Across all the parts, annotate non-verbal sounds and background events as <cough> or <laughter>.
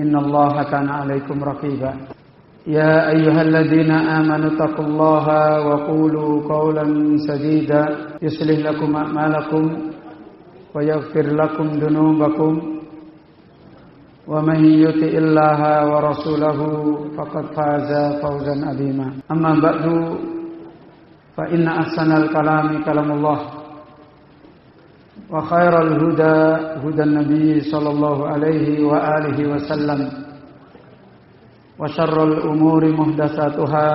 إن الله كان عليكم رقيبا. يا أيها الذين آمنوا اتقوا الله وقولوا قولا سديدا. يصلح لكم أعمالكم ويغفر لكم ذنوبكم. ومن يطع الله ورسوله فقد فاز فوزا عظيما. أما بعد فإن أحسن الكلام كلام الله. وخير الهدى هدى النبي صلى الله عليه وآله وسلم. وشر الأمور محدثاتها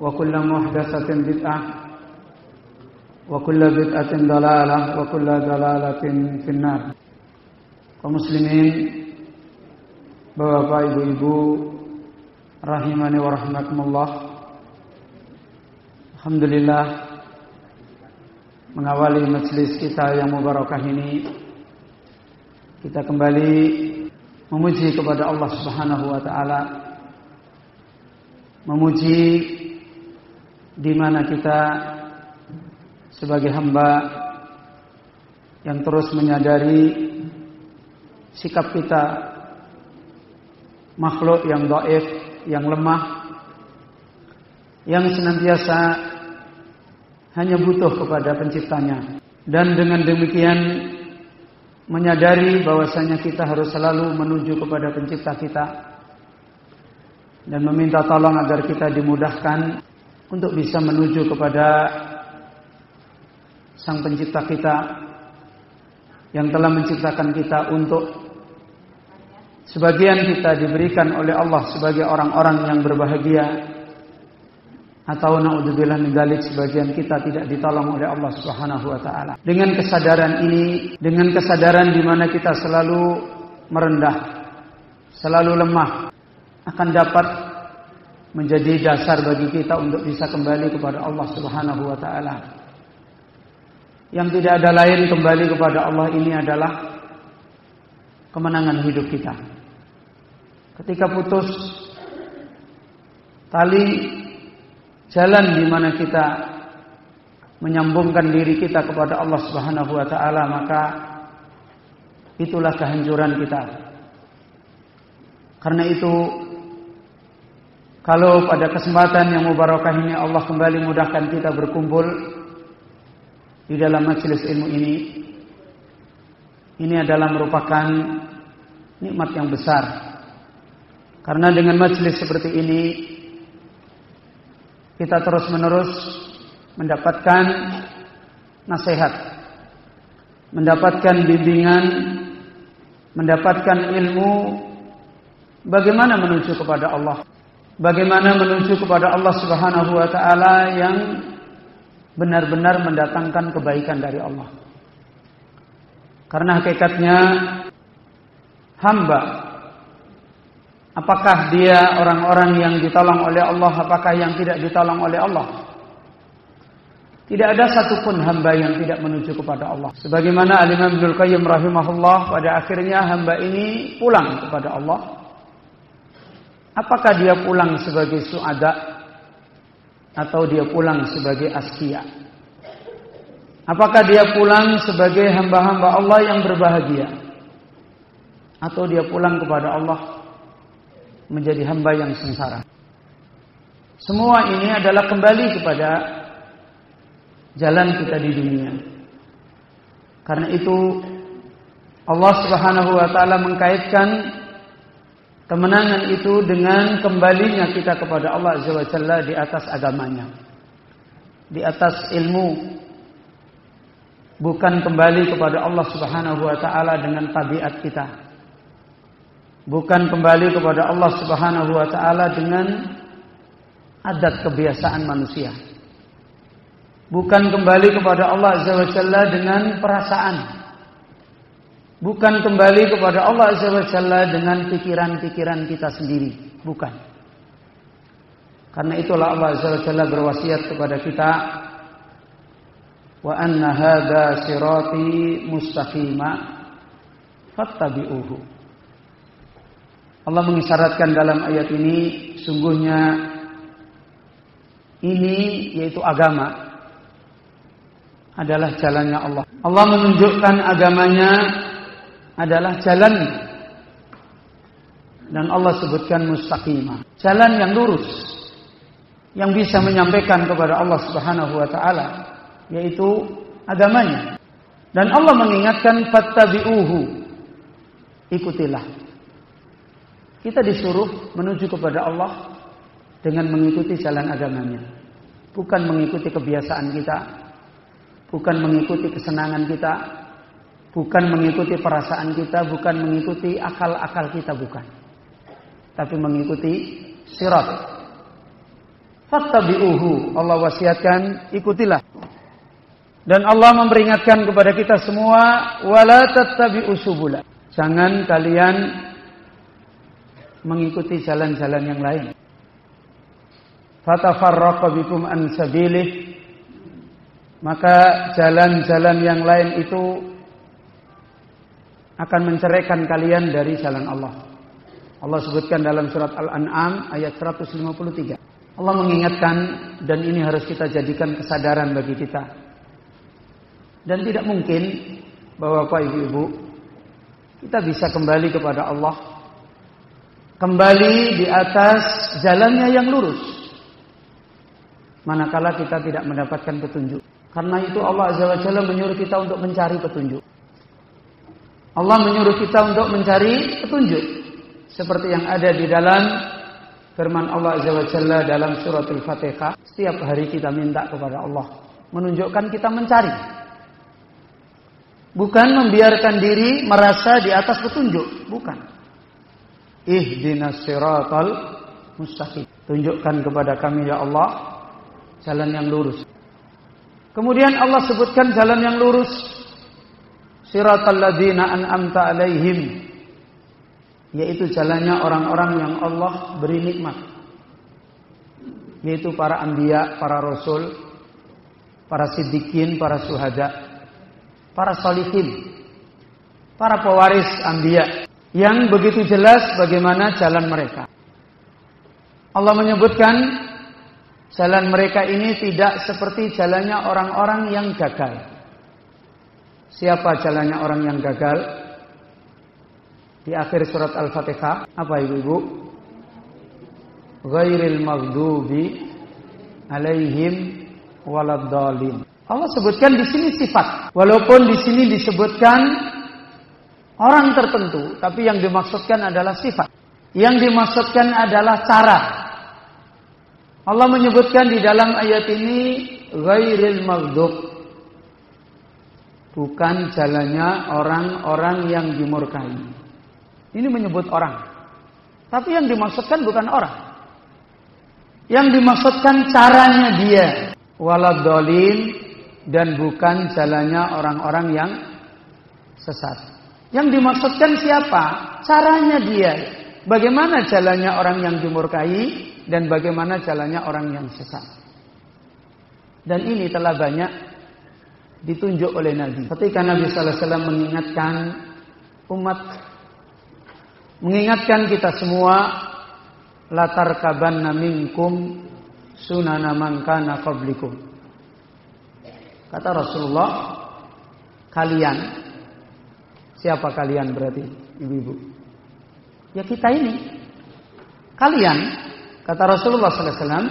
وكل محدثة بدعة وكل بدعة ضلالة وكل ضلالة في النار. ومسلمين Bapak Ibu-ibu rahimani wa rahmakumullah Alhamdulillah mengawali majelis kita yang mubarakah ini. Kita kembali memuji kepada Allah Subhanahu wa taala. Memuji di mana kita sebagai hamba yang terus menyadari sikap kita makhluk yang dhaif, yang lemah yang senantiasa hanya butuh kepada penciptanya. Dan dengan demikian menyadari bahwasanya kita harus selalu menuju kepada pencipta kita. Dan meminta tolong agar kita dimudahkan untuk bisa menuju kepada sang pencipta kita yang telah menciptakan kita untuk sebagian kita diberikan oleh Allah sebagai orang-orang yang berbahagia atau naudzubillah min sebagian kita tidak ditolong oleh Allah Subhanahu wa taala. Dengan kesadaran ini, dengan kesadaran di mana kita selalu merendah, selalu lemah, akan dapat menjadi dasar bagi kita untuk bisa kembali kepada Allah Subhanahu wa taala. Yang tidak ada lain kembali kepada Allah ini adalah kemenangan hidup kita. Ketika putus tali jalan di mana kita menyambungkan diri kita kepada Allah Subhanahu wa taala maka itulah kehancuran kita. Karena itu kalau pada kesempatan yang mubarakah ini Allah kembali mudahkan kita berkumpul di dalam majelis ilmu ini ini adalah merupakan nikmat yang besar. Karena dengan majelis seperti ini kita terus-menerus mendapatkan nasihat, mendapatkan bimbingan, mendapatkan ilmu bagaimana menuju kepada Allah. Bagaimana menuju kepada Allah Subhanahu wa taala yang benar-benar mendatangkan kebaikan dari Allah. Karena hakikatnya hamba Apakah dia orang-orang yang ditolong oleh Allah? Apakah yang tidak ditolong oleh Allah? Tidak ada satupun hamba yang tidak menuju kepada Allah. Sebagaimana Al-Imam Ibnul Qayyim rahimahullah Pada akhirnya hamba ini pulang kepada Allah. Apakah dia pulang sebagai suada? Atau dia pulang sebagai askia? Apakah dia pulang sebagai hamba-hamba Allah yang berbahagia? Atau dia pulang kepada Allah menjadi hamba yang sengsara. Semua ini adalah kembali kepada jalan kita di dunia. Karena itu Allah Subhanahu wa taala mengkaitkan Kemenangan itu dengan kembalinya kita kepada Allah Azza wa Jalla di atas agamanya. Di atas ilmu. Bukan kembali kepada Allah Subhanahu wa taala dengan tabiat kita. Bukan kembali kepada Allah Subhanahu wa taala dengan adat kebiasaan manusia. Bukan kembali kepada Allah Azza wa Jalla dengan perasaan. Bukan kembali kepada Allah Azza wa Jalla dengan pikiran-pikiran kita sendiri. Bukan. Karena itulah Allah Azza wa Jalla berwasiat kepada kita wa anna hadza sirati mustaqima fattabi'uhu. Allah mengisyaratkan dalam ayat ini sungguhnya ini yaitu agama adalah jalannya Allah. Allah menunjukkan agamanya adalah jalan dan Allah sebutkan mustaqimah, jalan yang lurus yang bisa menyampaikan kepada Allah Subhanahu wa taala yaitu agamanya. Dan Allah mengingatkan fattabi'uhu. Ikutilah. Kita disuruh menuju kepada Allah dengan mengikuti jalan agamanya. Bukan mengikuti kebiasaan kita, bukan mengikuti kesenangan kita, bukan mengikuti perasaan kita, bukan mengikuti akal-akal kita, bukan. Tapi mengikuti sirat. Fattabi'uhu. Allah wasiatkan, ikutilah. Dan Allah memperingatkan kepada kita semua, wala tattabi'u. Jangan kalian mengikuti jalan-jalan yang lain. Fatafarraqa bikum maka jalan-jalan yang lain itu akan menceraikan kalian dari jalan Allah. Allah sebutkan dalam surat Al-An'am ayat 153. Allah mengingatkan dan ini harus kita jadikan kesadaran bagi kita. Dan tidak mungkin bahwa Bapak Ibu-ibu kita bisa kembali kepada Allah kembali di atas jalannya yang lurus manakala kita tidak mendapatkan petunjuk. Karena itu Allah Azza wa Jalla menyuruh kita untuk mencari petunjuk. Allah menyuruh kita untuk mencari petunjuk. Seperti yang ada di dalam firman Allah Azza wa Jalla dalam surat Al-Fatihah. Setiap hari kita minta kepada Allah. Menunjukkan kita mencari. Bukan membiarkan diri merasa di atas petunjuk. Bukan. Ihdinas siratal mustaqim. Tunjukkan kepada kami ya Allah jalan yang lurus. Kemudian Allah sebutkan jalan yang lurus. Siratal ladzina an'amta alaihim. Yaitu jalannya orang-orang yang Allah beri nikmat. Yaitu para anbiya, para rasul, para siddiqin, para suhada, para solihin, para pewaris anbiya yang begitu jelas bagaimana jalan mereka. Allah menyebutkan Jalan mereka ini tidak seperti jalannya orang-orang yang gagal. Siapa jalannya orang yang gagal? Di akhir surat Al-Fatihah, apa ibu-ibu? Ghairil maghdubi alaihim waladdallin. Allah sebutkan di sini sifat. Walaupun di sini disebutkan orang tertentu, tapi yang dimaksudkan adalah sifat. Yang dimaksudkan adalah cara Allah menyebutkan di dalam ayat ini ghairil maghdub. Bukan jalannya orang-orang yang dimurkai. Ini menyebut orang. Tapi yang dimaksudkan bukan orang. Yang dimaksudkan caranya dia. Waladolin dan bukan jalannya orang-orang yang sesat. Yang dimaksudkan siapa? Caranya dia. Bagaimana jalannya orang yang dimurkai dan bagaimana jalannya orang yang sesat. Dan ini telah banyak ditunjuk oleh Nabi. Ketika Nabi Sallallahu Alaihi Wasallam mengingatkan umat, mengingatkan kita semua, latar kaban minkum sunana mangkana qablikum. Kata Rasulullah, kalian, siapa kalian berarti, ibu-ibu? Ya kita ini. Kalian kata Rasulullah SAW,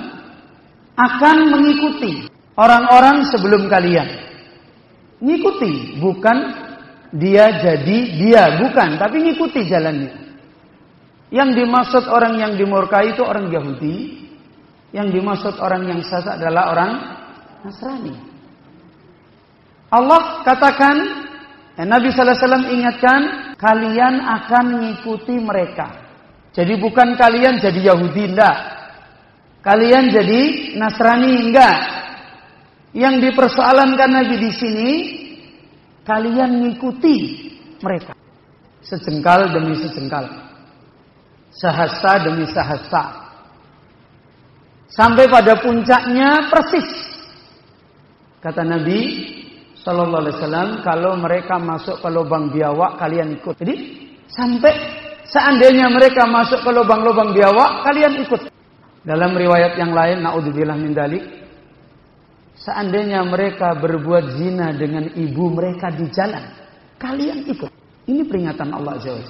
akan mengikuti orang-orang sebelum kalian. Ngikuti, bukan dia jadi dia, bukan, tapi ngikuti jalannya. Yang dimaksud orang yang dimurkai itu orang Yahudi. Yang dimaksud orang yang sesat adalah orang Nasrani. Allah katakan, eh, Nabi Wasallam ingatkan, kalian akan mengikuti mereka. Jadi bukan kalian jadi Yahudi, enggak. Kalian jadi Nasrani, enggak. Yang dipersoalankan Nabi di sini, kalian mengikuti mereka. Sejengkal demi sejengkal. Sahasa demi sahasa. Sampai pada puncaknya persis. Kata Nabi Sallallahu Alaihi Wasallam, kalau mereka masuk ke lubang biawak, kalian ikut. Jadi sampai seandainya mereka masuk ke lubang-lubang biawak, kalian ikut. Dalam riwayat yang lain, naudzubillah min dalik, seandainya mereka berbuat zina dengan ibu mereka di jalan, kalian ikut. Ini peringatan Allah Azza wa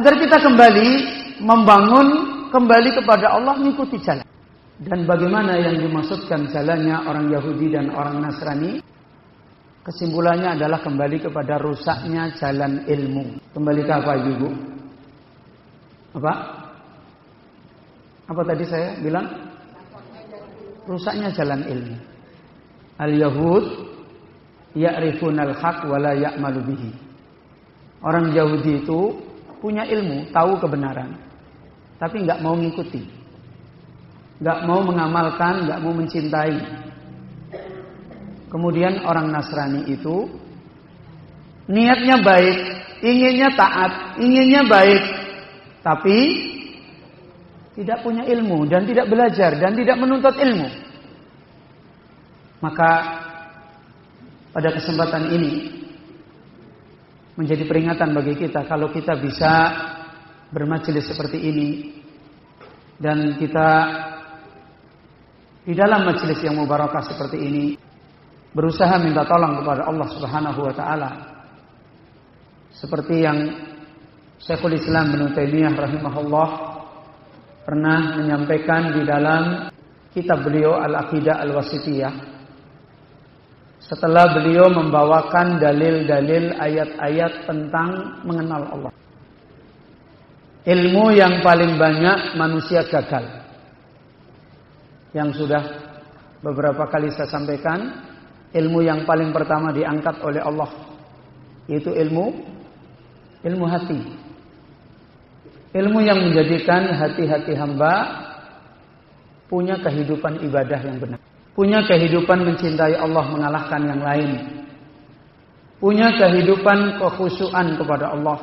Agar kita kembali membangun kembali kepada Allah mengikuti jalan. Dan bagaimana yang dimaksudkan jalannya orang Yahudi dan orang Nasrani? Kesimpulannya adalah kembali kepada rusaknya jalan ilmu. Kembali ke apa ibu? Apa? Apa tadi saya bilang? Rusaknya jalan ilmu. Al-Yahud ya'rifun al-haq wa la. Orang Yahudi itu punya ilmu, tahu kebenaran, tapi nggak mau mengikuti. Nggak mau mengamalkan, nggak mau mencintai. Kemudian orang Nasrani itu niatnya baik, inginnya taat, inginnya baik, tapi tidak punya ilmu dan tidak belajar dan tidak menuntut ilmu. Maka pada kesempatan ini menjadi peringatan bagi kita kalau kita bisa bermajelis seperti ini dan kita di dalam majelis yang mubarakah seperti ini berusaha minta tolong kepada Allah Subhanahu wa taala seperti yang Syekhul Islam Ibnu Taimiyah rahimahullah pernah menyampaikan di dalam kitab beliau Al-Aqidah Al-Wasitiyah setelah beliau membawakan dalil-dalil ayat-ayat tentang mengenal Allah. Ilmu yang paling banyak manusia gagal. Yang sudah beberapa kali saya sampaikan, ilmu yang paling pertama diangkat oleh Allah yaitu ilmu ilmu hati. Ilmu yang menjadikan hati-hati hamba punya kehidupan ibadah yang benar. Punya kehidupan mencintai Allah mengalahkan yang lain. Punya kehidupan kekhusyuan kepada Allah.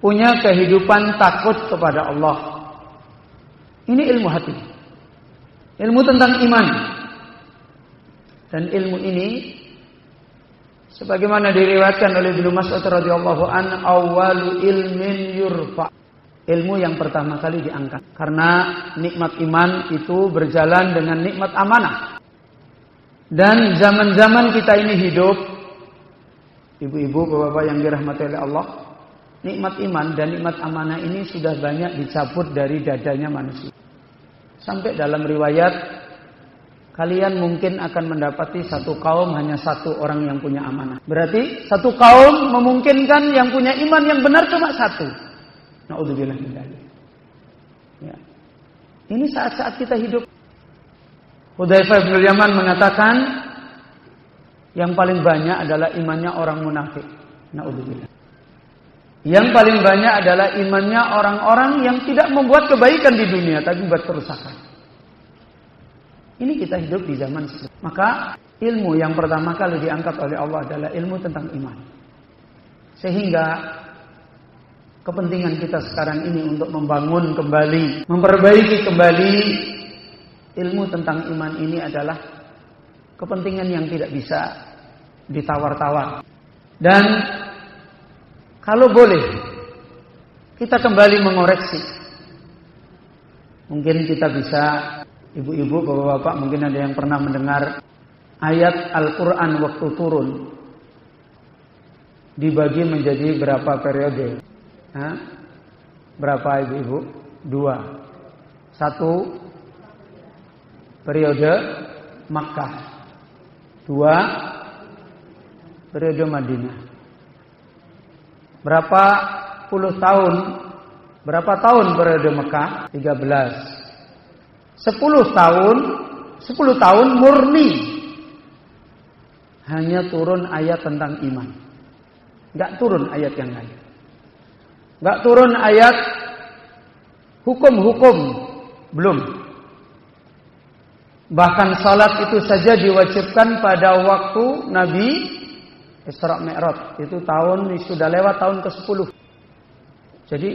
Punya kehidupan takut kepada Allah. Ini ilmu hati. Ilmu tentang iman. Dan ilmu ini sebagaimana diriwayatkan oleh Ibnu Mas'ud radhiyallahu an awwalu ilmin yurfa ilmu yang pertama kali diangkat. Karena nikmat iman itu berjalan dengan nikmat amanah. Dan zaman-zaman kita ini hidup, ibu-ibu, bapak-bapak yang dirahmati oleh Allah, nikmat iman dan nikmat amanah ini sudah banyak dicabut dari dadanya manusia. Sampai dalam riwayat, kalian mungkin akan mendapati satu kaum hanya satu orang yang punya amanah. Berarti satu kaum memungkinkan yang punya iman yang benar cuma satu. Naudzubillah min Ya. Ini saat-saat kita hidup. Hudzaifah bin Yaman mengatakan yang paling banyak adalah imannya orang munafik. Naudzubillah. Yang paling banyak adalah imannya orang-orang yang tidak membuat kebaikan di dunia tapi membuat kerusakan. Ini kita hidup di zaman seperti Maka ilmu yang pertama kali diangkat oleh Allah adalah ilmu tentang iman. Sehingga kepentingan kita sekarang ini untuk membangun kembali, memperbaiki kembali ilmu tentang iman ini adalah kepentingan yang tidak bisa ditawar-tawar. Dan kalau boleh kita kembali mengoreksi. Mungkin kita bisa ibu-ibu, bapak-bapak mungkin ada yang pernah mendengar ayat Al-Qur'an waktu turun dibagi menjadi berapa periode. Hah? Berapa ibu-ibu? Dua. Satu periode Makkah. Dua periode Madinah. Berapa tahun. Berapa tahun periode Mekah? 13. 10 tahun, 10 tahun murni. Hanya turun ayat tentang iman. Enggak turun ayat yang lain. Enggak turun ayat hukum-hukum. Belum. Bahkan salat itu saja diwajibkan pada waktu Nabi Isra Mi'raj. Itu tahun sudah lewat tahun ke-10. Jadi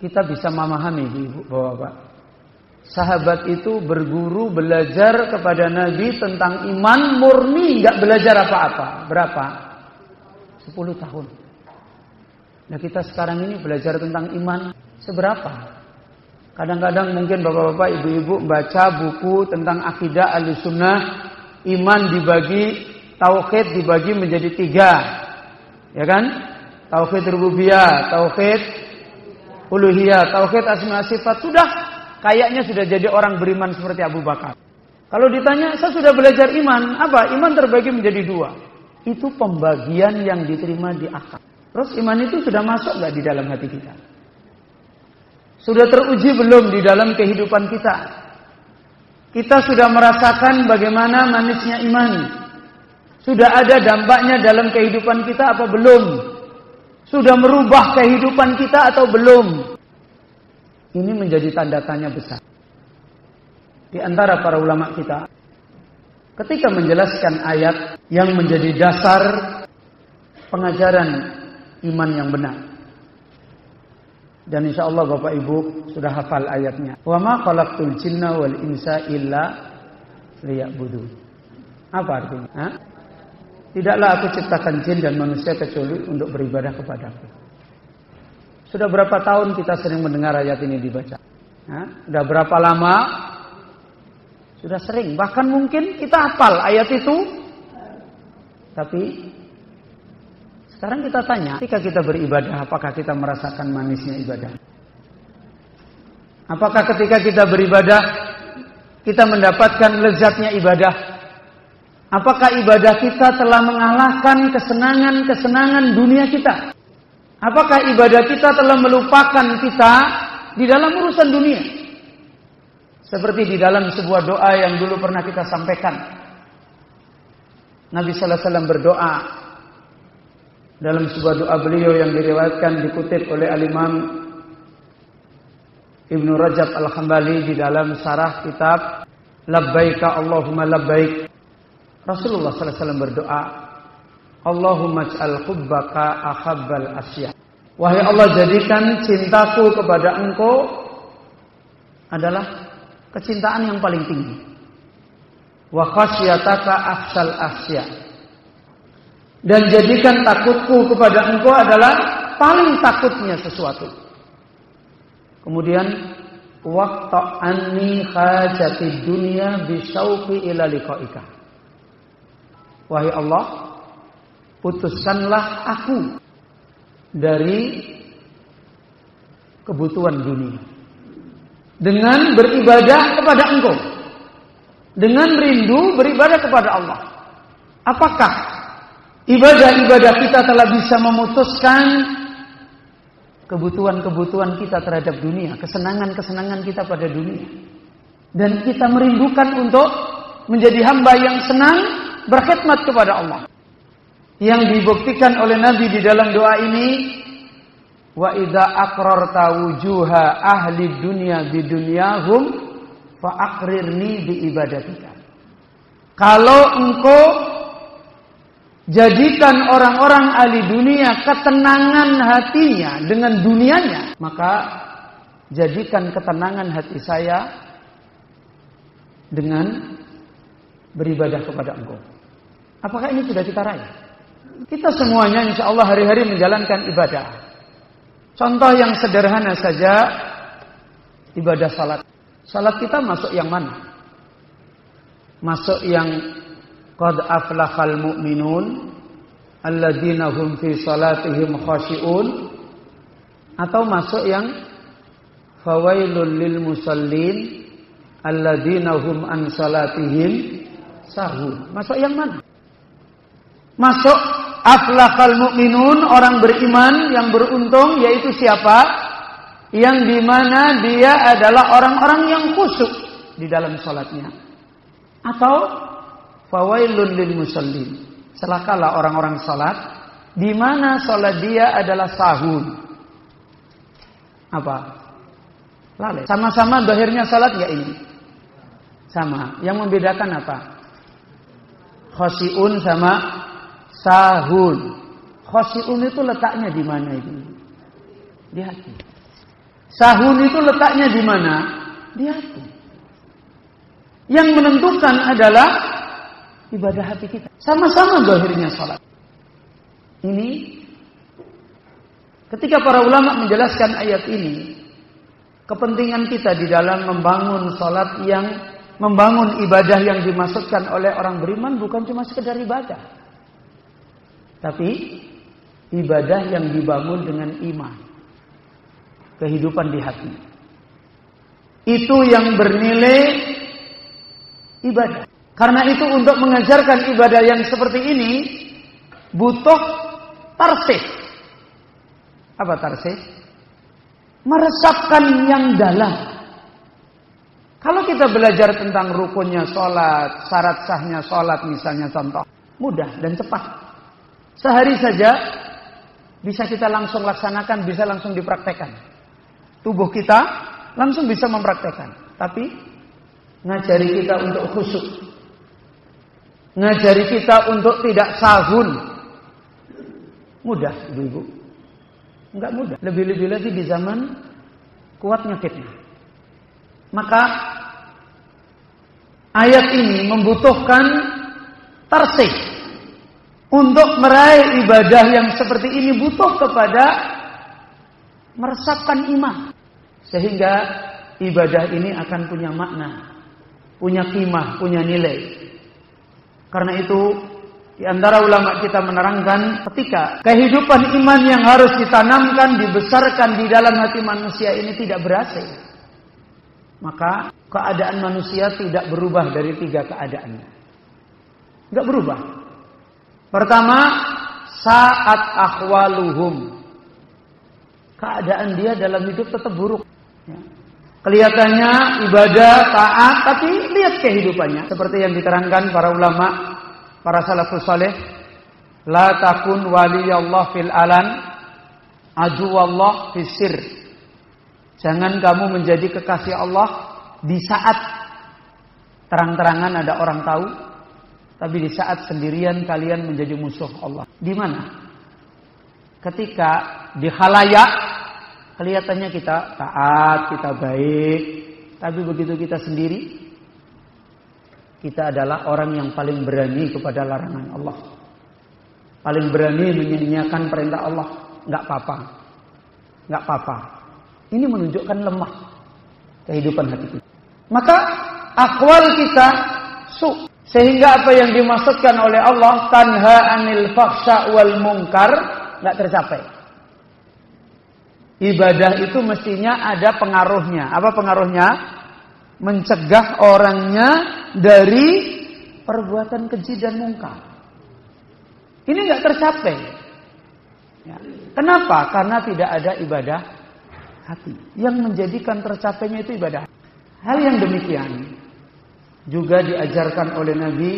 kita bisa memahami bahwa Pak sahabat itu berguru belajar kepada Nabi tentang iman murni, nggak belajar apa-apa. Berapa? 10 tahun. Nah kita sekarang ini belajar tentang iman seberapa? Kadang-kadang mungkin bapak-bapak, ibu-ibu baca buku tentang akidah al-sunnah, iman dibagi tauhid dibagi menjadi tiga. Ya kan? Tauhid rububiyah, tauhid uluhiyah, tauhid asma sifat. Sudah kayaknya sudah jadi orang beriman seperti Abu Bakar. Kalau ditanya, saya sudah belajar iman. Apa? Iman terbagi menjadi dua. Itu pembagian yang diterima di akal. Terus iman itu sudah masuk nggak di dalam hati kita? Sudah teruji belum di dalam kehidupan kita? Kita sudah merasakan bagaimana manisnya iman. Sudah ada dampaknya dalam kehidupan kita apa belum? Sudah merubah kehidupan kita atau belum? Ini menjadi tanda tanya besar. Di antara para ulama kita ketika menjelaskan ayat yang menjadi dasar pengajaran iman yang benar. Dan insya Allah Bapak Ibu sudah hafal ayatnya. Wa ma khalaqtul jinna wal insa illa liya'budun. Apa artinya? Hah? Tidaklah aku ciptakan jin dan manusia kecuali untuk beribadah kepadaku. Sudah berapa tahun kita sering mendengar ayat ini dibaca? Hah? Sudah berapa lama? Sudah sering. Bahkan mungkin kita hafal ayat itu. Tapi sekarang kita tanya, ketika kita beribadah, apakah kita merasakan manisnya ibadah? Apakah ketika kita beribadah, kita mendapatkan lezatnya ibadah? Apakah ibadah kita telah mengalahkan kesenangan-kesenangan dunia kita? Apakah ibadah kita telah melupakan kita di dalam urusan dunia? Seperti di dalam sebuah doa yang dulu pernah kita sampaikan. Nabi sallallahu alaihi wasallam berdoa dalam sebuah doa beliau yang diriwayatkan dikutip oleh Al-Imam Ibnu Rajab Al-Hambali di dalam sarah kitab Labbaika Allahumma labbaik Rasulullah SAW berdoa, Allahumma ij'al hubbaka ahabbal asya. Wahai Allah jadikan cintaku kepada engkau adalah kecintaan yang paling tinggi. Wa khasyataka afsal asya. Dan jadikan takutku kepada engkau adalah paling takutnya sesuatu. Kemudian waqta anni hajati dunya bisauqi ila liqaika. Wahai Allah, putuskanlah aku dari kebutuhan dunia. Dengan beribadah kepada engkau. Dengan rindu beribadah kepada Allah. Apakah ibadah-ibadah kita telah bisa memutuskan kebutuhan-kebutuhan kita terhadap dunia, kesenangan-kesenangan kita pada dunia. Dan kita merindukan untuk menjadi hamba yang senang berkhidmat kepada Allah. Yang dibuktikan oleh Nabi di dalam doa ini wa idza aqrarta wujuha ahli dunya bi dunyahum fa aqrirni bi ibadatika. Kalau engkau jadikan orang-orang ahli dunia ketenangan hatinya dengan dunianya, maka jadikan ketenangan hati saya dengan beribadah kepada engkau. Apakah ini sudah kita raih? Kita semuanya insya Allah hari-hari menjalankan ibadah. Contoh yang sederhana saja, ibadah salat. Salat kita masuk yang mana? Masuk yang qad aflahal mu'minun alladzina hum fi salatihim khashi'un atau masuk yang fawailul lil musallin alladzina hum an salatihim sahur. Masuk yang mana? Masuk aflaqal mu'minun, orang beriman yang beruntung yaitu siapa? Yang di mana dia adalah orang-orang yang khusyuk di dalam sholatnya. Atau fawailun lil musallin. Celakalah orang-orang sholat di mana sholat dia adalah sahun. Apa? Lalai. Sama-sama dohirnya sholat ya ini? Sama. Yang membedakan apa? Khosiun sama sahun. Khosiun itu letaknya di mana itu? Di hati. Sahun itu letaknya di mana? Di hati. Yang menentukan adalah ibadah hati kita. Sama-sama dohirnya sholat. Ini ketika para ulama menjelaskan ayat ini, kepentingan kita di dalam membangun sholat yang membangun ibadah yang dimaksudkan oleh orang beriman bukan cuma sekedar ibadah. Tapi ibadah yang dibangun dengan iman. Kehidupan di hati. Itu yang bernilai ibadah. Karena itu untuk mengajarkan ibadah yang seperti ini butuh tarsih. Apa tarsih? Meresapkan yang dalam. Kalau kita belajar tentang rukunnya sholat, syarat sahnya sholat misalnya contoh. Mudah dan cepat. Sehari saja bisa kita langsung laksanakan, bisa langsung dipraktekkan. Tubuh kita langsung bisa mempraktekkan. Tapi ngajari kita untuk khusyuk. Ngajari kita untuk tidak sahun. Mudah, ibu-ibu. Enggak mudah. Lebih-lebih lagi di zaman kuatnya fitnah. Maka ayat ini membutuhkan tarsih untuk meraih ibadah yang seperti ini butuh kepada meresapkan iman sehingga ibadah ini akan punya makna, punya kimah, punya nilai. Karena itu di antara ulama kita menerangkan ketika kehidupan iman yang harus ditanamkan, dibesarkan di dalam hati manusia ini tidak berhasil. Maka keadaan manusia tidak berubah dari tiga keadaannya. Tidak berubah. Pertama, saat akhwaluhum. Keadaan dia dalam hidup tetap buruk. Ya. Kelihatannya ibadah, taat, tapi lihat kehidupannya. Seperti yang diterangkan para ulama, para salafus saleh. La takun waliyallah fil alan, aduwallah fisir. Jangan kamu menjadi kekasih Allah di saat terang-terangan ada orang tahu, tapi di saat sendirian kalian menjadi musuh Allah. Di mana? Ketika di halayak kelihatannya kita taat, kita baik, tapi begitu kita sendiri kita adalah orang yang paling berani kepada larangan Allah. Paling berani menyanyiakan perintah Allah. Nggak apa-apa. Nggak apa-apa. Ini menunjukkan lemah kehidupan hati kita. Maka akwal kita su sehingga apa yang dimaksudkan oleh Allah tanha anil faksha wal mungkar nggak tercapai. Ibadah itu mestinya ada pengaruhnya. Apa pengaruhnya? Mencegah orangnya dari perbuatan keji dan mungkar. Ini nggak tercapai. Ya. Kenapa? Karena tidak ada ibadah hati. Yang menjadikan tercapainya itu ibadah. Hal yang demikian juga diajarkan oleh Nabi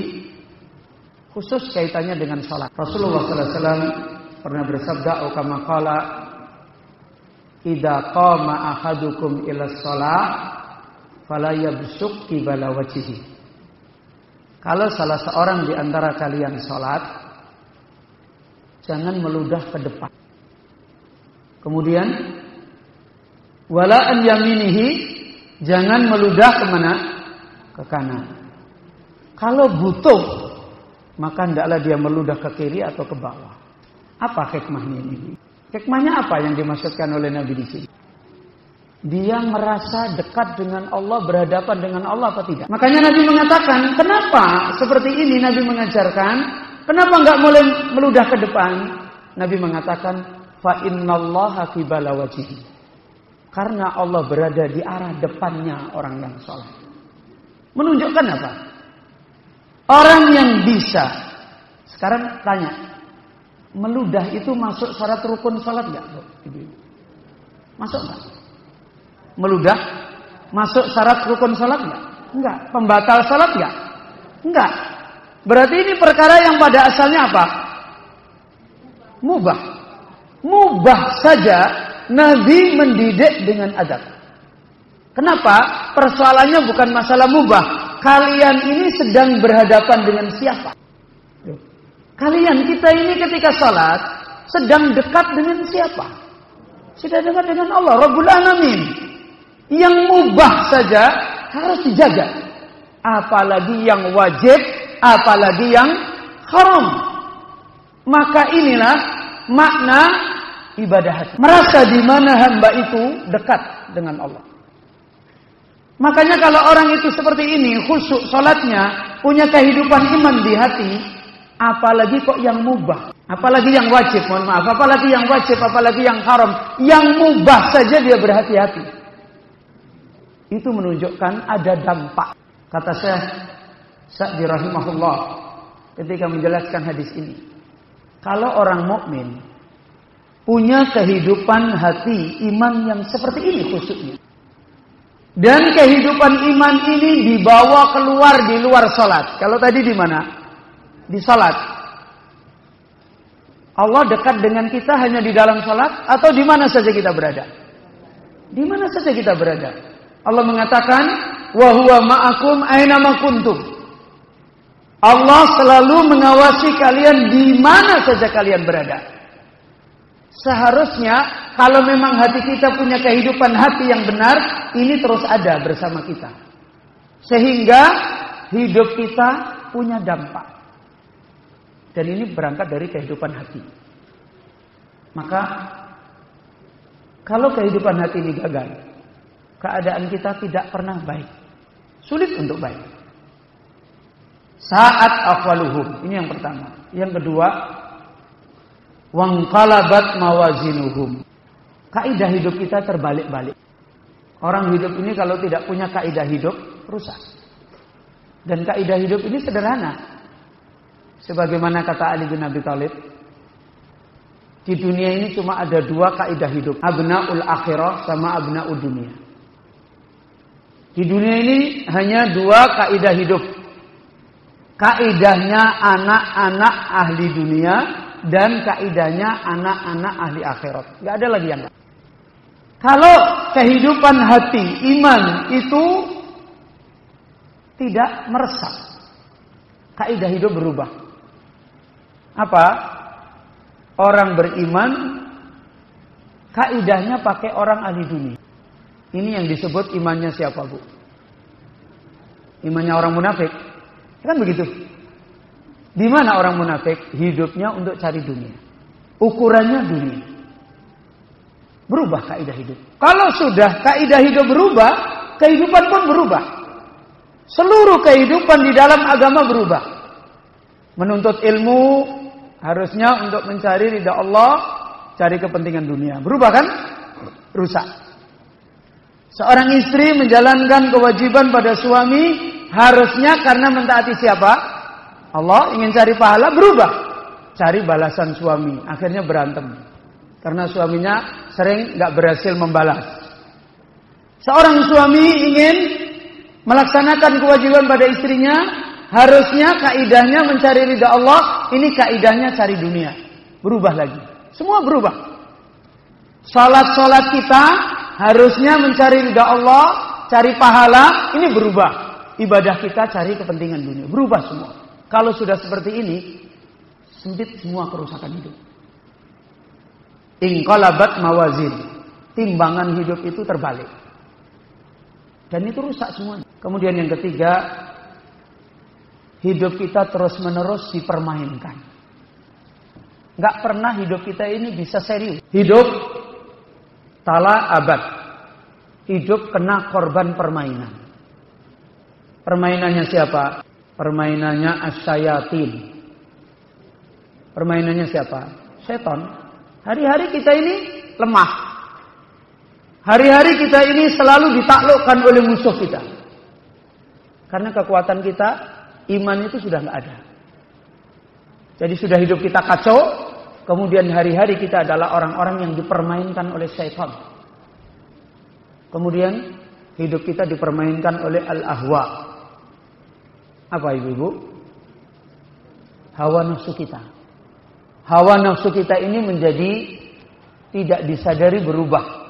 khusus kaitannya dengan salat. Rasulullah SAW pernah bersabda, "O kama qala idza qama ahadukum ila shalah fala yabsuq qibala wajhihi." Kalau salah seorang di antara kalian salat, jangan meludah ke depan. Kemudian Wala an yaminihi jangan meludah ke mana? Ke kanan. Kalau butuh maka hendaklah dia meludah ke kiri atau ke bawah. Apa hikmahnya ini? Hikmahnya apa yang dimaksudkan oleh Nabi di sini? Dia merasa dekat dengan Allah, berhadapan dengan Allah apa tidak? Makanya Nabi mengatakan, kenapa seperti ini Nabi mengajarkan? Kenapa nggak boleh meludah ke depan? Nabi mengatakan, fa wajhihi. Karena Allah berada di arah depannya orang yang sholat. Menunjukkan apa? Orang yang bisa. Sekarang tanya. Meludah itu masuk syarat rukun salat nggak? Masuk nggak? Meludah masuk syarat rukun salat nggak? Enggak. Pembatal salat nggak? Enggak. Berarti ini perkara yang pada asalnya apa? Mubah. Mubah saja Nabi mendidik dengan adab. Kenapa? Persoalannya bukan masalah mubah. Kalian ini sedang berhadapan dengan siapa? Kalian kita ini ketika salat sedang dekat dengan siapa? Sudah dekat dengan Allah Rabbul Alamin. Yang mubah saja harus dijaga. Apalagi yang wajib, apalagi yang haram. Maka inilah makna ibadah hati. Merasa di mana hamba itu dekat dengan Allah. Makanya kalau orang itu seperti ini, khusyuk salatnya, punya kehidupan iman di hati, apalagi kok yang mubah, apalagi yang wajib, mohon maaf, apalagi yang wajib, apalagi yang haram, yang mubah saja dia berhati-hati. Itu menunjukkan ada dampak. Kata saya Sa'di rahimahullah ketika menjelaskan hadis ini. Kalau orang mukmin punya kehidupan hati iman yang seperti ini khususnya. Dan kehidupan iman ini dibawa keluar di luar salat. Kalau tadi di mana? Di salat. Allah dekat dengan kita hanya di dalam salat atau di mana saja kita berada? Di mana saja kita berada? Allah mengatakan, "Wa huwa ma'akum aina kuntum." Allah selalu mengawasi kalian di mana saja kalian berada. Seharusnya kalau memang hati kita punya kehidupan hati yang benar, ini terus ada bersama kita. Sehingga hidup kita punya dampak. Dan ini berangkat dari kehidupan hati. Maka kalau kehidupan hati ini gagal, keadaan kita tidak pernah baik. Sulit untuk baik. Saat afaluhum, ini yang pertama. Yang kedua, Wangkalabat mawazinuhum. Kaidah hidup kita terbalik-balik. Orang hidup ini kalau tidak punya kaidah hidup, rusak. Dan kaidah hidup ini sederhana. Sebagaimana kata Ali bin Abi Thalib, di dunia ini cuma ada dua kaidah hidup, abnaul akhirah sama abnaul dunia. Di dunia ini hanya dua kaidah hidup. Kaidahnya anak-anak ahli dunia dan kaidahnya anak-anak ahli akhirat. Gak ada lagi yang lain. Kalau kehidupan hati iman itu tidak meresap, kaidah hidup berubah. Apa? Orang beriman kaidahnya pakai orang ahli dunia. Ini yang disebut imannya siapa, Bu? Imannya orang munafik. Kan begitu? Di mana orang munafik hidupnya untuk cari dunia. Ukurannya dunia. Berubah kaidah hidup. Kalau sudah kaidah hidup berubah, kehidupan pun berubah. Seluruh kehidupan di dalam agama berubah. Menuntut ilmu harusnya untuk mencari ridha Allah, cari kepentingan dunia. Berubah kan? Rusak. Seorang istri menjalankan kewajiban pada suami harusnya karena mentaati siapa? Allah ingin cari pahala berubah. Cari balasan suami. Akhirnya berantem. Karena suaminya sering nggak berhasil membalas. Seorang suami ingin melaksanakan kewajiban pada istrinya. Harusnya kaidahnya mencari ridha Allah. Ini kaidahnya cari dunia. Berubah lagi. Semua berubah. Salat-salat kita harusnya mencari ridha Allah. Cari pahala. Ini berubah. Ibadah kita cari kepentingan dunia. Berubah semua. Kalau sudah seperti ini, sempit semua kerusakan hidup. Ingkalabat mawazin. Timbangan hidup itu terbalik. Dan itu rusak semua. Kemudian yang ketiga, hidup kita terus-menerus dipermainkan. Gak pernah hidup kita ini bisa serius. Hidup tala abad. Hidup kena korban permainan. Permainannya siapa? Permainannya asyayatin. Permainannya siapa? Setan. Hari-hari kita ini lemah. Hari-hari kita ini selalu ditaklukkan oleh musuh kita. Karena kekuatan kita, iman itu sudah nggak ada. Jadi sudah hidup kita kacau, Kemudian hari-hari kita adalah orang-orang yang dipermainkan oleh syaitan. Kemudian hidup kita dipermainkan oleh al-ahwa. Apa ibu-ibu? Hawa nafsu kita. Hawa nafsu kita ini menjadi tidak disadari berubah.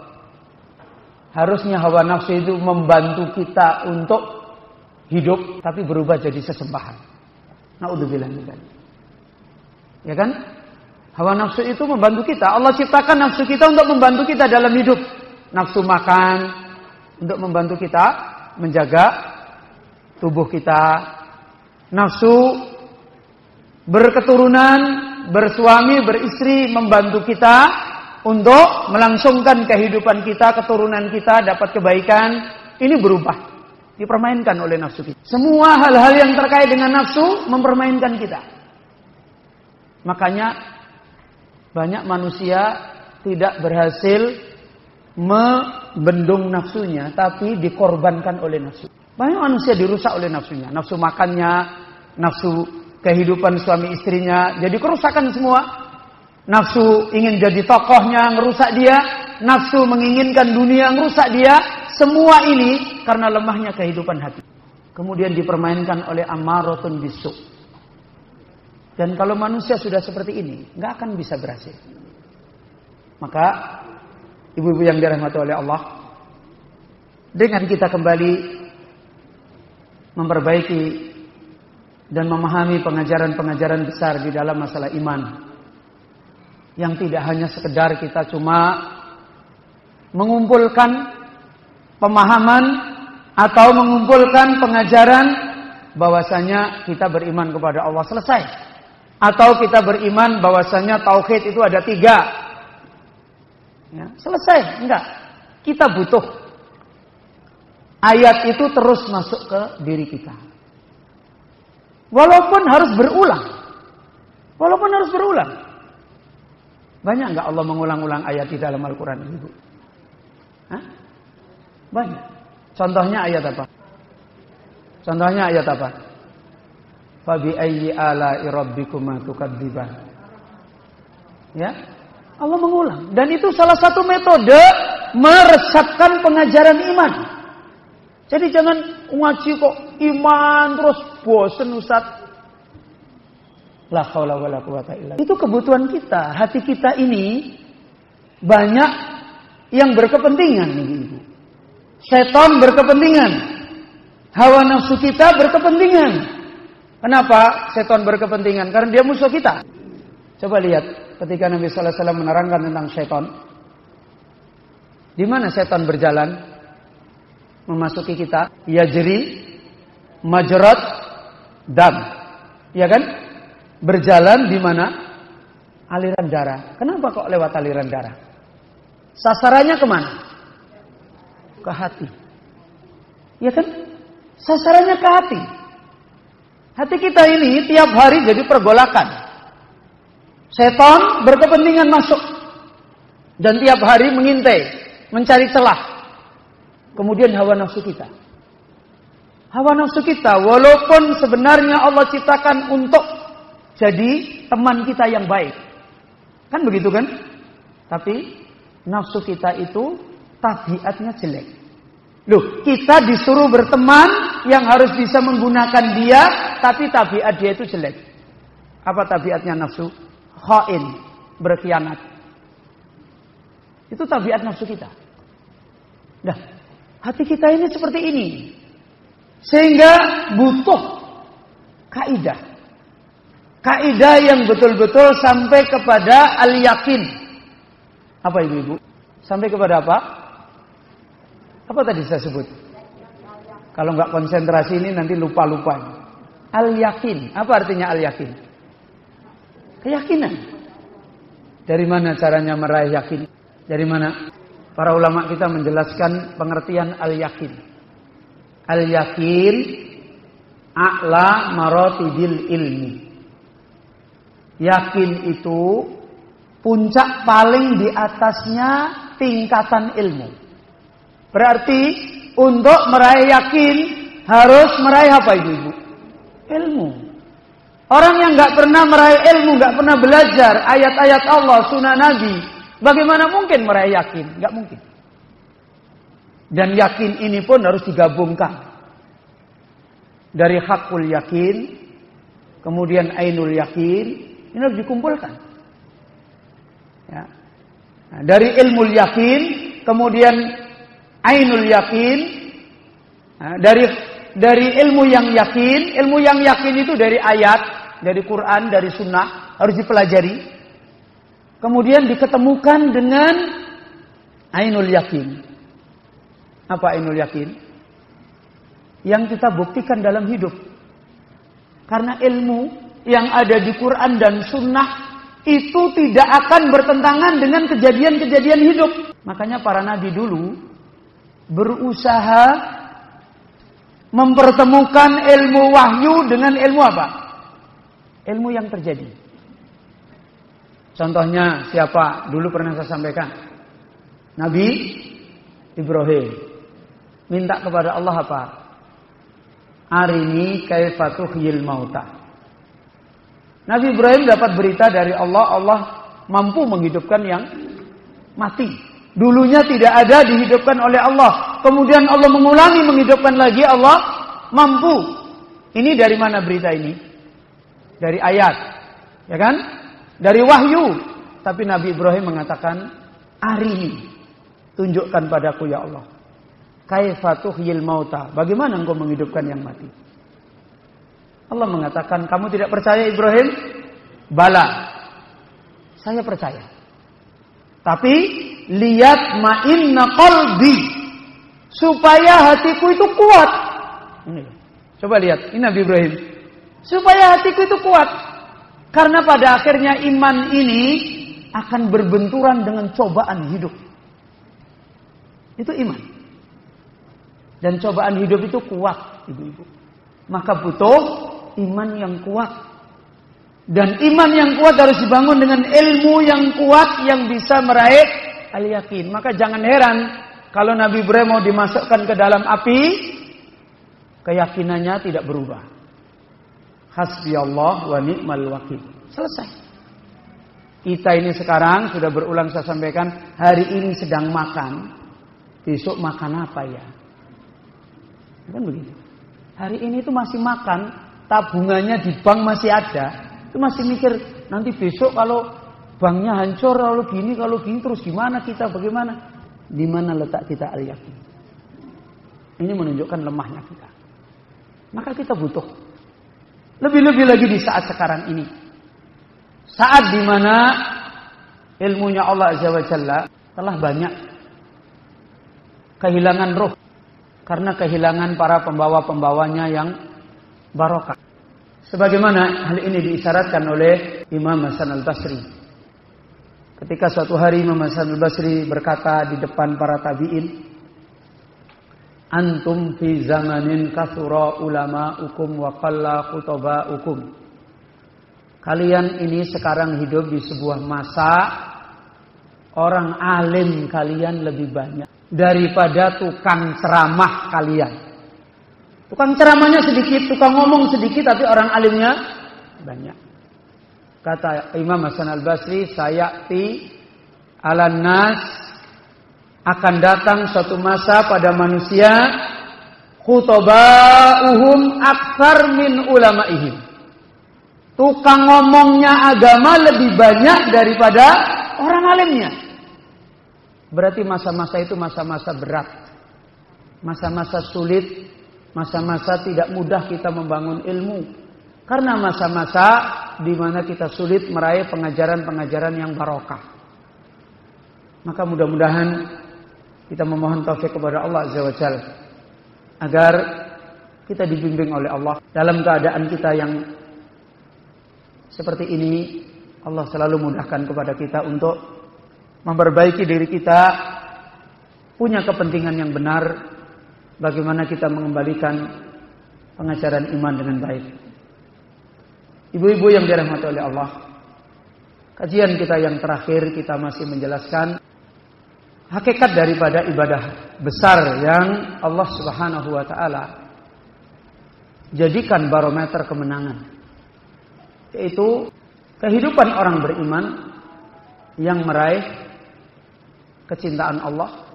Harusnya hawa nafsu itu membantu kita untuk hidup, tapi berubah jadi sesembahan. Naudzubillah Ya kan? Hawa nafsu itu membantu kita. Allah ciptakan nafsu kita untuk membantu kita dalam hidup. Nafsu makan untuk membantu kita menjaga tubuh kita. Nafsu berketurunan, bersuami, beristri membantu kita untuk melangsungkan kehidupan kita, keturunan kita dapat kebaikan. Ini berubah. Dipermainkan oleh nafsu kita. Semua hal-hal yang terkait dengan nafsu mempermainkan kita. Makanya banyak manusia tidak berhasil membendung nafsunya, tapi dikorbankan oleh nafsu. Banyak manusia dirusak oleh nafsunya, nafsu makannya, nafsu kehidupan suami istrinya, jadi kerusakan semua. Nafsu ingin jadi tokohnya, ngerusak dia. Nafsu menginginkan dunia, ngerusak dia. Semua ini karena lemahnya kehidupan hati. Kemudian dipermainkan oleh amarotun bisuk. Dan kalau manusia sudah seperti ini, nggak akan bisa berhasil. Maka ibu-ibu yang dirahmati oleh Allah, dengan kita kembali memperbaiki dan memahami pengajaran-pengajaran besar di dalam masalah iman, yang tidak hanya sekedar kita cuma mengumpulkan pemahaman atau mengumpulkan pengajaran bahwasanya kita beriman kepada Allah selesai. Atau kita beriman bahwasanya tauhid itu ada tiga. Ya, selesai. Enggak. Kita butuh. Ayat itu terus masuk ke diri kita. Walaupun harus berulang. Walaupun harus berulang. Banyak enggak Allah mengulang-ulang ayat di dalam Al-Quran Ibu? Hah? Banyak. Contohnya ayat apa? Contohnya ayat apa? Fabi ayyi ala rabbikuma tukadziban. Ya. Allah mengulang dan itu salah satu metode meresapkan pengajaran iman. Jadi jangan ngaji kok iman terus bosen Ustaz. La haula wala quwata illa Itu kebutuhan kita. Hati kita ini banyak yang berkepentingan Ibu. Setan berkepentingan. Hawa nafsu kita berkepentingan. Kenapa setan berkepentingan? Karena dia musuh kita. Coba lihat ketika Nabi Sallallahu Alaihi Wasallam menerangkan tentang setan. Di mana setan berjalan memasuki kita? Ya jeri, majrat, dam. Ya kan? Berjalan di mana? Aliran darah. Kenapa kok lewat aliran darah? Sasarannya ke mana? Ke hati. Ya kan? Sasarannya ke hati. Hati kita ini tiap hari jadi pergolakan. Setan berkepentingan masuk. Dan tiap hari mengintai, mencari celah. Kemudian hawa nafsu kita. Hawa nafsu kita, walaupun sebenarnya Allah ciptakan untuk jadi teman kita yang baik. Kan begitu kan? Tapi nafsu kita itu tabiatnya jelek. Loh, kita disuruh berteman yang harus bisa menggunakan dia, tapi tabiat dia itu jelek. Apa tabiatnya nafsu? Khain, berkhianat. Itu tabiat nafsu kita. Nah, hati kita ini seperti ini. Sehingga butuh kaidah. Kaidah yang betul-betul sampai kepada al-yakin. Apa ibu-ibu? Sampai kepada apa? Apa tadi saya sebut? Kalau nggak konsentrasi ini nanti lupa-lupa. Al yakin. Apa artinya al yakin? Keyakinan. Dari mana caranya meraih yakin? Dari mana? Para ulama kita menjelaskan pengertian al yakin. Al yakin a'la marotidil ilmi. Yakin itu puncak paling di atasnya tingkatan ilmu. Berarti untuk meraih yakin harus meraih apa ibu-ibu? Ilmu. Orang yang nggak pernah meraih ilmu, nggak pernah belajar ayat-ayat Allah, sunnah Nabi, bagaimana mungkin meraih yakin? Nggak mungkin. Dan yakin ini pun harus digabungkan dari hakul yakin, kemudian ainul yakin, ini harus dikumpulkan. Ya. Nah, dari ilmu yakin, kemudian ainul yakin, nah, dari dari ilmu yang yakin, ilmu yang yakin itu dari ayat, dari Quran, dari sunnah, harus dipelajari. Kemudian diketemukan dengan ainul yakin. Apa ainul yakin? yang kita buktikan dalam hidup. Karena ilmu yang ada di Quran dan Sunnah itu tidak akan bertentangan dengan kejadian-kejadian hidup. Makanya para nabi dulu berusaha mempertemukan ilmu wahyu dengan ilmu apa? Ilmu yang terjadi. Contohnya siapa? Dulu pernah saya sampaikan. Nabi Ibrahim minta kepada Allah apa? Arini kaifatuhyil mauta. Nabi Ibrahim dapat berita dari Allah, Allah mampu menghidupkan yang mati. Dulunya tidak ada dihidupkan oleh Allah. Kemudian Allah mengulangi menghidupkan lagi Allah mampu. Ini dari mana berita ini? Dari ayat. Ya kan? Dari wahyu. Tapi Nabi Ibrahim mengatakan, Arini. Tunjukkan padaku ya Allah kaifatuhyil mauta. Bagaimana engkau menghidupkan yang mati? Allah mengatakan, kamu tidak percaya Ibrahim? Bala. Saya percaya. Tapi lihat ma'inna qalbi supaya hatiku itu kuat. Ini. Coba lihat, ini Nabi Ibrahim. Supaya hatiku itu kuat. Karena pada akhirnya iman ini akan berbenturan dengan cobaan hidup. Itu iman. Dan cobaan hidup itu kuat, ibu-ibu. Maka butuh iman yang kuat. Dan iman yang kuat harus dibangun dengan ilmu yang kuat yang bisa meraih al-yakin. Maka jangan heran kalau Nabi Ibrahim mau dimasukkan ke dalam api, keyakinannya tidak berubah. Hasbi Allah wa ni'mal wakil. Selesai. Kita ini sekarang sudah berulang saya sampaikan, hari ini sedang makan, besok makan apa ya? Kan begitu. Hari ini itu masih makan, tabungannya di bank masih ada. Itu masih mikir nanti besok kalau banknya hancur, kalau gini, kalau gini terus gimana kita, bagaimana? Di mana letak kita al yakin? Ini menunjukkan lemahnya kita. Maka kita butuh lebih-lebih lagi di saat sekarang ini. Saat di mana ilmunya Allah Azza wa Jalla telah banyak kehilangan roh karena kehilangan para pembawa-pembawanya yang barokah. Sebagaimana hal ini diisyaratkan oleh Imam Hasan al-Basri. Ketika suatu hari Imam Hasan al-Basri berkata di depan para tabi'in, Antum fi zamanin kasura ulama ukum wa qalla ukum. Kalian ini sekarang hidup di sebuah masa orang alim kalian lebih banyak daripada tukang ceramah kalian. Tukang ceramahnya sedikit, tukang ngomong sedikit, tapi orang alimnya banyak. Kata Imam Hasan Al Basri, saya ti alan nas akan datang suatu masa pada manusia khutobauhum akthar min ulamaihim. Tukang ngomongnya agama lebih banyak daripada orang alimnya. Berarti masa-masa itu masa-masa berat. Masa-masa sulit. Masa-masa tidak mudah kita membangun ilmu. Karena masa-masa di mana kita sulit meraih pengajaran-pengajaran yang barokah. Maka mudah-mudahan kita memohon taufik kepada Allah Azza wa Jal. Agar kita dibimbing oleh Allah. Dalam keadaan kita yang seperti ini. Allah selalu mudahkan kepada kita untuk memperbaiki diri kita, punya kepentingan yang benar, bagaimana kita mengembalikan pengajaran iman dengan baik. Ibu-ibu yang dirahmati oleh Allah, kajian kita yang terakhir kita masih menjelaskan hakikat daripada ibadah besar yang Allah Subhanahu wa taala jadikan barometer kemenangan. yaitu kehidupan orang beriman yang meraih kecintaan Allah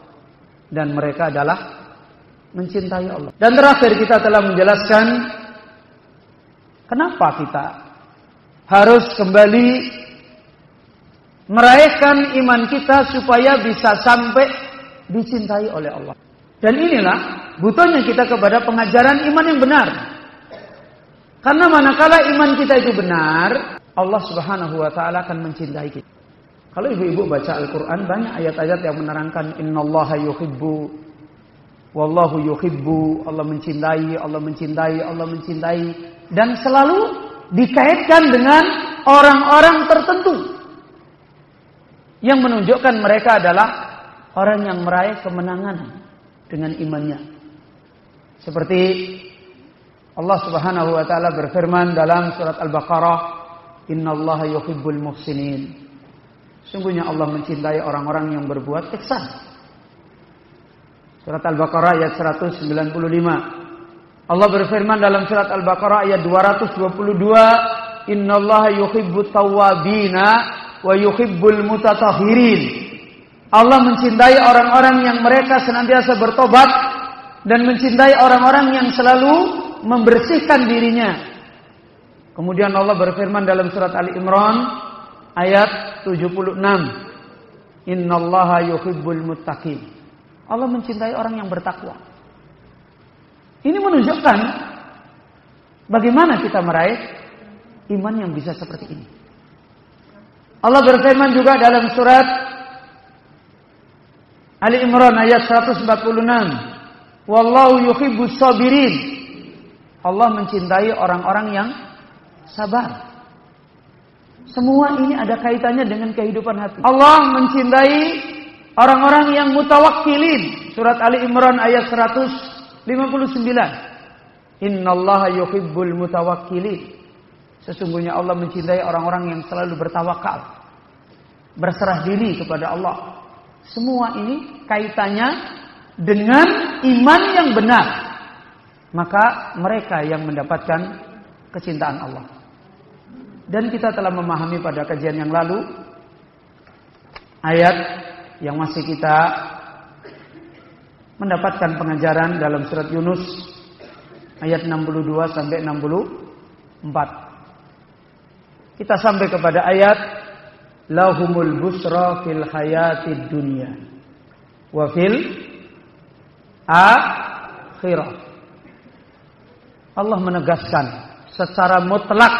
dan mereka adalah mencintai Allah. Dan terakhir kita telah menjelaskan kenapa kita harus kembali meraihkan iman kita supaya bisa sampai dicintai oleh Allah. Dan inilah butuhnya kita kepada pengajaran iman yang benar. Karena manakala iman kita itu benar, Allah Subhanahu wa taala akan mencintai kita. Kalau ibu-ibu baca Al-Qur'an banyak ayat-ayat yang menerangkan innallaha yuhibbu wallahu yuhibbu Allah mencintai, Allah mencintai, Allah mencintai dan selalu dikaitkan dengan orang-orang tertentu yang menunjukkan mereka adalah orang yang meraih kemenangan dengan imannya. Seperti Allah Subhanahu wa taala berfirman dalam surat Al-Baqarah, "Innallaha yuhibbul muhsinin." Sungguhnya Allah mencintai orang-orang yang berbuat ihsan. Surat Al-Baqarah ayat 195. Allah berfirman dalam surat Al-Baqarah ayat 222, "Innallaha yuhibbut tawwabina wa yuhibbul mutatahhirin." Allah mencintai orang-orang yang mereka senantiasa bertobat dan mencintai orang-orang yang selalu membersihkan dirinya. Kemudian Allah berfirman dalam surat Ali Imran ayat 76. Innallaha yuhibbul muttaqin. Allah mencintai orang yang bertakwa. Ini menunjukkan bagaimana kita meraih iman yang bisa seperti ini. Allah berfirman juga dalam surat Ali Imran ayat 146. Wallahu yuhibbus sabirin. Allah mencintai orang-orang yang sabar. Semua ini ada kaitannya dengan kehidupan hati. Allah mencintai orang-orang yang mutawakkilin. Surat Ali Imran ayat 159. Innallaha yuhibbul mutawakkilin. Sesungguhnya Allah mencintai orang-orang yang selalu bertawakal. Berserah diri kepada Allah. Semua ini kaitannya dengan iman yang benar. Maka mereka yang mendapatkan kecintaan Allah. Dan kita telah memahami pada kajian yang lalu ayat yang masih kita mendapatkan pengajaran dalam surat Yunus ayat 62 sampai 64. Kita sampai kepada ayat lahumul busra fil hayatid dunya wa fil akhirah. Allah menegaskan secara mutlak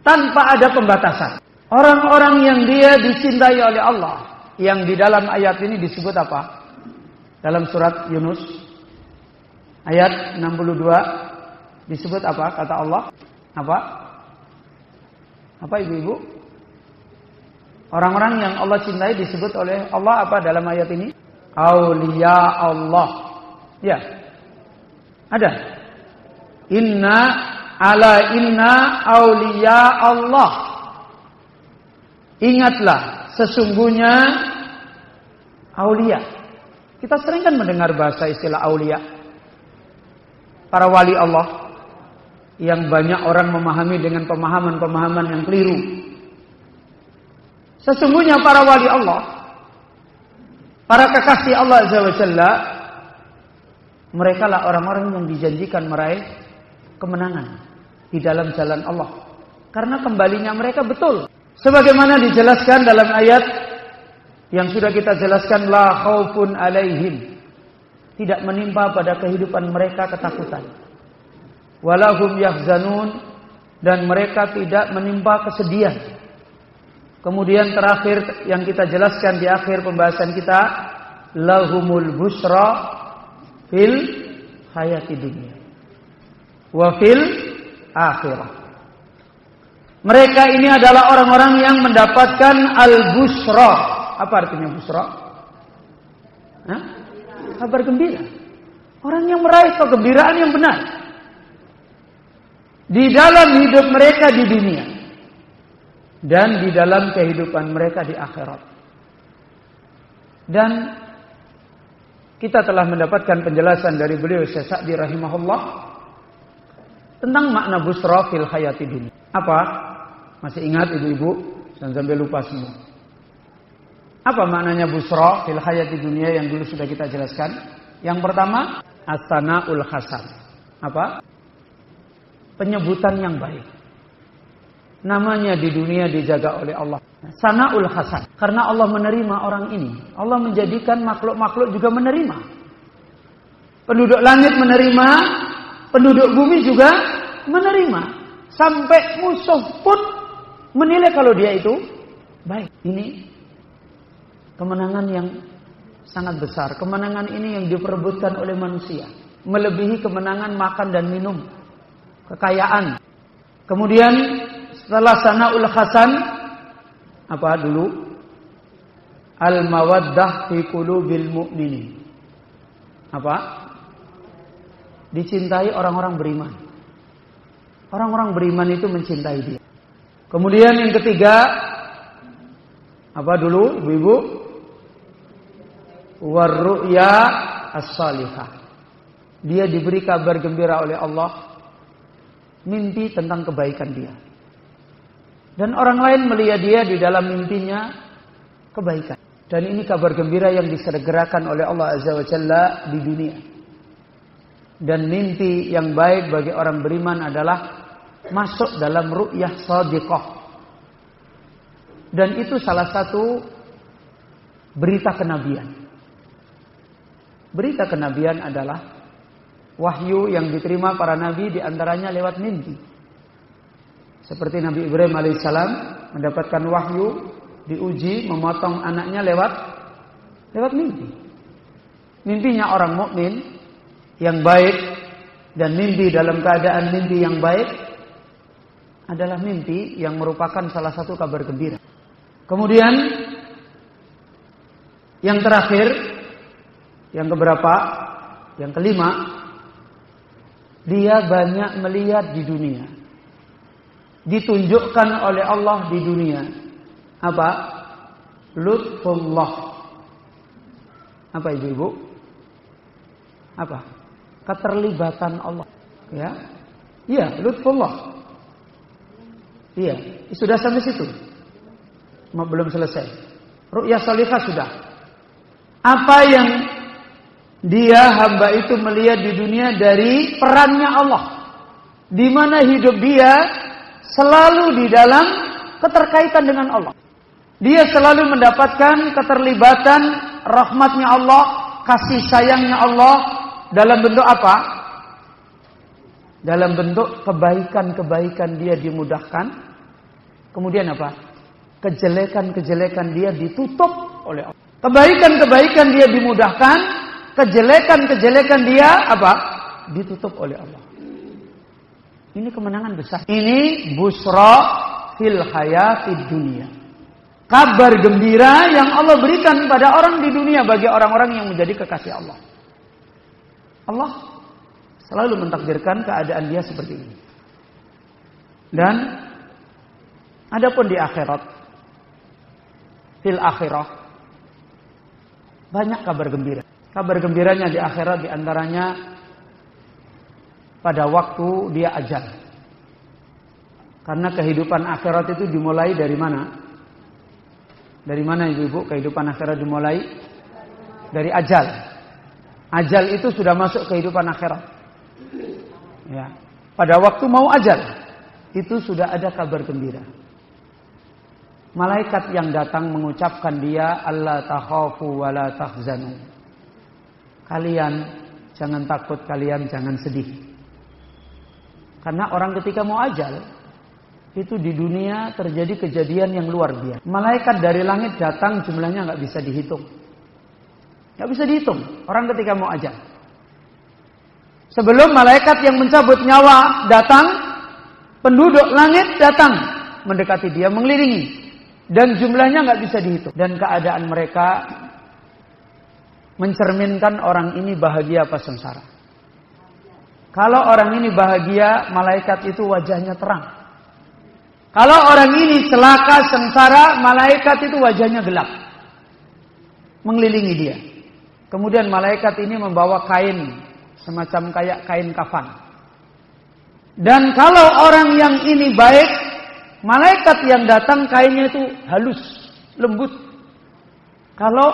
tanpa ada pembatasan. Orang-orang yang dia dicintai oleh Allah, yang di dalam ayat ini disebut apa? Dalam surat Yunus ayat 62 disebut apa kata Allah? Apa? Apa ibu-ibu? Orang-orang yang Allah cintai disebut oleh Allah apa dalam ayat ini? Aulia Allah. Ya. Ada. Inna ala inna aulia Allah. Ingatlah, sesungguhnya aulia. Kita sering kan mendengar bahasa istilah aulia. Para wali Allah yang banyak orang memahami dengan pemahaman-pemahaman yang keliru. Sesungguhnya para wali Allah, para kekasih Allah Azza mereka lah orang-orang yang dijanjikan meraih kemenangan di dalam jalan Allah. Karena kembalinya mereka betul. Sebagaimana dijelaskan dalam ayat yang sudah kita jelaskan la khaufun alaihim. Tidak menimpa pada kehidupan mereka ketakutan. Walahum yahzanun dan mereka tidak menimpa kesedihan. Kemudian terakhir yang kita jelaskan di akhir pembahasan kita lahumul busra fil hayati dunia. Wa fil akhirah. Mereka ini adalah orang-orang yang mendapatkan al-busra. Apa artinya busra? Hah? Kabar gembira. Orang yang meraih kegembiraan yang benar. Di dalam hidup mereka di dunia. Dan di dalam kehidupan mereka di akhirat. Dan kita telah mendapatkan penjelasan dari beliau Syekh Sa'di rahimahullah tentang makna busra fil hayati dunia. Apa? Masih ingat ibu-ibu? Dan sampai lupa semua. Apa maknanya busro fil hayati dunia yang dulu sudah kita jelaskan? Yang pertama, ul hasan. Apa? Penyebutan yang baik. Namanya di dunia dijaga oleh Allah. Sanaul hasan. Karena Allah menerima orang ini. Allah menjadikan makhluk-makhluk juga menerima. Penduduk langit menerima, penduduk bumi juga menerima. Sampai musuh pun menilai kalau dia itu baik. Ini kemenangan yang sangat besar. Kemenangan ini yang diperebutkan oleh manusia. Melebihi kemenangan makan dan minum. Kekayaan. Kemudian setelah sanaul hasan apa dulu? Al mawaddah fi qulubil mu'minin. Apa? Dicintai orang-orang beriman. Orang-orang beriman itu mencintai dia. Kemudian yang ketiga apa dulu ibu-ibu? Warru'ya as-salihah. Dia diberi kabar gembira oleh Allah mimpi tentang kebaikan dia. Dan orang lain melihat dia di dalam mimpinya kebaikan. Dan ini kabar gembira yang disegerakan oleh Allah Azza wa Jalla di dunia. Dan mimpi yang baik bagi orang beriman adalah masuk dalam ru'yah sadiqah. Dan itu salah satu berita kenabian. Berita kenabian adalah wahyu yang diterima para nabi di antaranya lewat mimpi. Seperti Nabi Ibrahim alaihissalam mendapatkan wahyu, diuji memotong anaknya lewat lewat mimpi. Mimpinya orang mukmin yang baik dan mimpi dalam keadaan mimpi yang baik adalah mimpi yang merupakan salah satu kabar gembira. Kemudian yang terakhir yang keberapa? Yang kelima, dia banyak melihat di dunia. Ditunjukkan oleh Allah di dunia. Apa? Lutfullah. Apa ibu-ibu? Apa? Keterlibatan Allah. Ya. Iya, lutfullah. Iya, sudah sampai situ. Belum selesai. Ru'yah salihah sudah. Apa yang dia hamba itu melihat di dunia dari perannya Allah. Di mana hidup dia selalu di dalam keterkaitan dengan Allah. Dia selalu mendapatkan keterlibatan rahmatnya Allah, kasih sayangnya Allah dalam bentuk apa? Dalam bentuk kebaikan-kebaikan dia dimudahkan. Kemudian apa? Kejelekan-kejelekan dia ditutup oleh Allah. Kebaikan-kebaikan dia dimudahkan, kejelekan-kejelekan dia apa? Ditutup oleh Allah. Ini kemenangan besar. Ini busra fil hayatid dunia. Kabar gembira yang Allah berikan pada orang di dunia bagi orang-orang yang menjadi kekasih Allah. Allah selalu mentakdirkan keadaan dia seperti ini. Dan adapun di akhirat fil akhirah banyak kabar gembira. Kabar gembiranya di akhirat di antaranya pada waktu dia ajal. Karena kehidupan akhirat itu dimulai dari mana? Dari mana ibu-ibu kehidupan akhirat dimulai? Dari ajal. Ajal itu sudah masuk kehidupan akhirat. Ya. Pada waktu mau ajal, itu sudah ada kabar gembira. Malaikat yang datang mengucapkan dia Allah takhafu wa la tahzanu. Kalian jangan takut, kalian jangan sedih. Karena orang ketika mau ajal, itu di dunia terjadi kejadian yang luar biasa. Malaikat dari langit datang jumlahnya nggak bisa dihitung. Nggak bisa dihitung orang ketika mau ajal. Sebelum malaikat yang mencabut nyawa datang, penduduk langit datang mendekati dia, mengelilingi. Dan jumlahnya nggak bisa dihitung. Dan keadaan mereka mencerminkan orang ini bahagia apa sengsara. Kalau orang ini bahagia, malaikat itu wajahnya terang. Kalau orang ini celaka, sengsara, malaikat itu wajahnya gelap. Mengelilingi dia. Kemudian malaikat ini membawa kain, semacam kayak kain kafan. Dan kalau orang yang ini baik, Malaikat yang datang kainnya itu halus, lembut. Kalau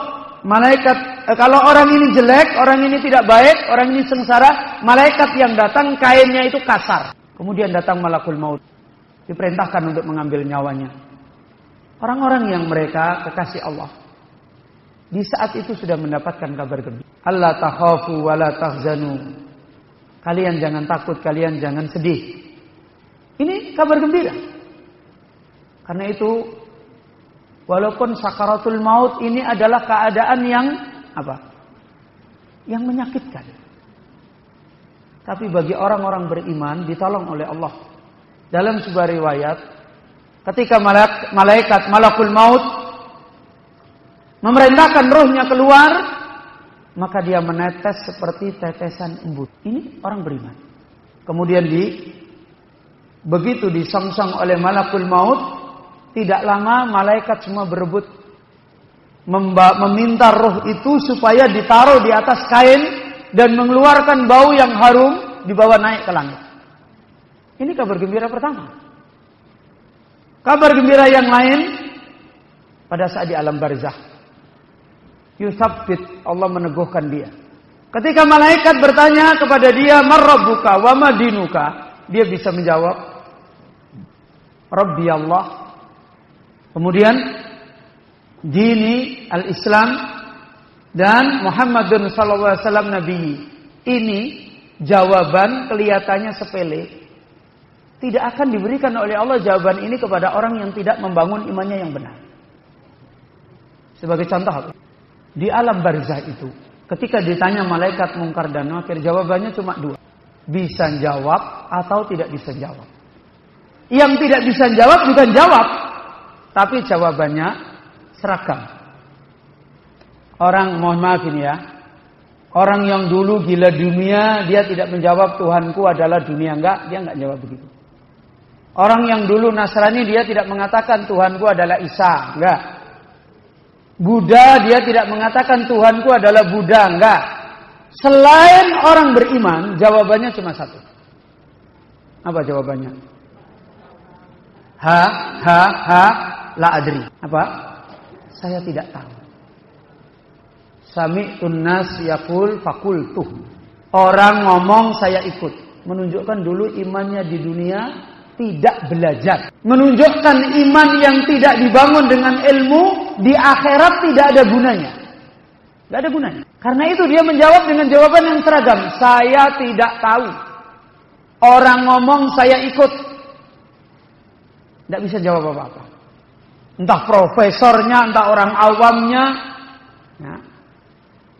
malaikat eh, kalau orang ini jelek, orang ini tidak baik, orang ini sengsara, malaikat yang datang kainnya itu kasar. Kemudian datang malakul maut. Diperintahkan untuk mengambil nyawanya. Orang-orang yang mereka kekasih Allah. Di saat itu sudah mendapatkan kabar gembira. Allah takhafu wa la tahzanu. Kalian jangan takut, kalian jangan sedih. Ini kabar gembira. Karena itu walaupun sakaratul maut ini adalah keadaan yang apa? Yang menyakitkan. Tapi bagi orang-orang beriman ditolong oleh Allah. Dalam sebuah riwayat, ketika malaikat malakul maut memerintahkan rohnya keluar, maka dia menetes seperti tetesan embut. Ini orang beriman. Kemudian di begitu disongsong oleh malakul maut, tidak lama malaikat semua berebut meminta roh itu supaya ditaruh di atas kain dan mengeluarkan bau yang harum dibawa naik ke langit. Ini kabar gembira pertama. Kabar gembira yang lain pada saat di alam barzah. Yusabit Allah meneguhkan dia. Ketika malaikat bertanya kepada dia, "Marrabbuka wa madinuka?" Dia bisa menjawab, Rabbi Allah. Kemudian dini al-Islam dan Muhammadun sallallahu alaihi wasallam nabi. Ini jawaban kelihatannya sepele. Tidak akan diberikan oleh Allah jawaban ini kepada orang yang tidak membangun imannya yang benar. Sebagai contoh, di alam barzah itu, ketika ditanya malaikat mungkar dan nakir, jawabannya cuma dua. Bisa jawab atau tidak bisa jawab. Yang tidak bisa jawab bukan jawab, tapi jawabannya seragam. Orang mohon maaf ini ya. Orang yang dulu gila dunia, dia tidak menjawab Tuhanku adalah dunia enggak, dia enggak jawab begitu. Orang yang dulu Nasrani dia tidak mengatakan Tuhanku adalah Isa, enggak. Buddha dia tidak mengatakan Tuhanku adalah Buddha, enggak. Selain orang beriman, jawabannya cuma satu. Apa jawabannya? Ha, ha, ha, la adri. Apa? Saya tidak tahu. Sami tunas yakul tuh. Orang ngomong saya ikut. Menunjukkan dulu imannya di dunia tidak belajar. Menunjukkan iman yang tidak dibangun dengan ilmu di akhirat tidak ada gunanya. Tidak ada gunanya. Karena itu dia menjawab dengan jawaban yang seragam. Saya tidak tahu. Orang ngomong saya ikut. Tidak bisa jawab apa-apa. Entah profesornya, entah orang awamnya. Ya.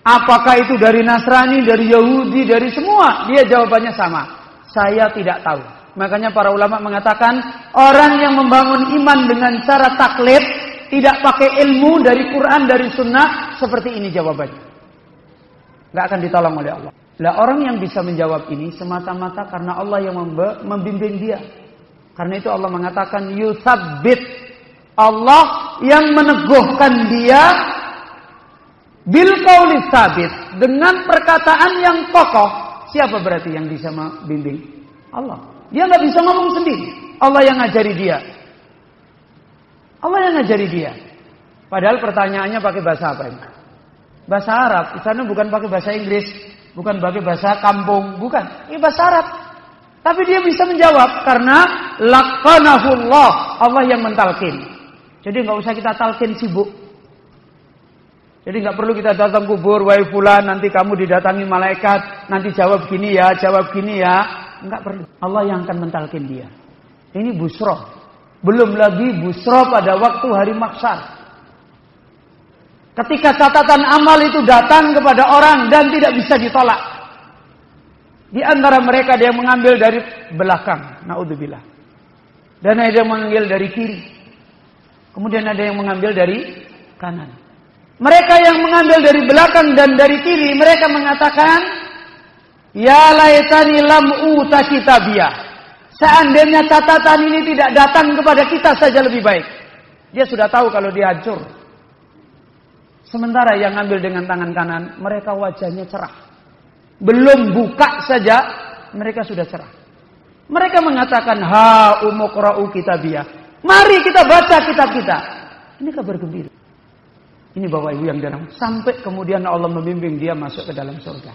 Apakah itu dari Nasrani, dari Yahudi, dari semua? Dia jawabannya sama. Saya tidak tahu. Makanya para ulama mengatakan orang yang membangun iman dengan cara taklid tidak pakai ilmu dari Quran dari Sunnah seperti ini jawabannya. Gak akan ditolong oleh Allah. Lah orang yang bisa menjawab ini semata-mata karena Allah yang membimbing dia. Karena itu Allah mengatakan yusabbit. Allah yang meneguhkan dia bil qauli sabit dengan perkataan yang kokoh. Siapa berarti yang bisa membimbing? Allah. Dia nggak bisa ngomong sendiri. Allah yang ngajari dia. Allah yang ngajari dia. Padahal pertanyaannya pakai bahasa apa ini? Bahasa Arab. Di sana bukan pakai bahasa Inggris, bukan pakai bahasa kampung, bukan. Ini bahasa Arab. Tapi dia bisa menjawab karena lakanahullah Allah yang mentalkin. Jadi nggak usah kita talkin sibuk. Jadi nggak perlu kita datang kubur, wahai fulan, nanti kamu didatangi malaikat, nanti jawab gini ya, jawab gini ya. Enggak perlu. Allah yang akan mentalkin dia. Ini busro. Belum lagi busro pada waktu hari maksar. Ketika catatan amal itu datang kepada orang dan tidak bisa ditolak. Di antara mereka yang mengambil dari belakang, naudzubillah. Dan ada yang mengambil dari kiri. Kemudian ada yang mengambil dari kanan. Mereka yang mengambil dari belakang dan dari kiri, mereka mengatakan, Ya laitani lam uta kitabiyah. Seandainya catatan ini tidak datang kepada kita saja lebih baik. Dia sudah tahu kalau dia hancur. Sementara yang ambil dengan tangan kanan, mereka wajahnya cerah. Belum buka saja mereka sudah cerah. Mereka mengatakan ha umukra'u kitabiyah. Mari kita baca kitab kita. Ini kabar gembira. Ini Bapak Ibu yang dalam sampai kemudian Allah membimbing dia masuk ke dalam surga.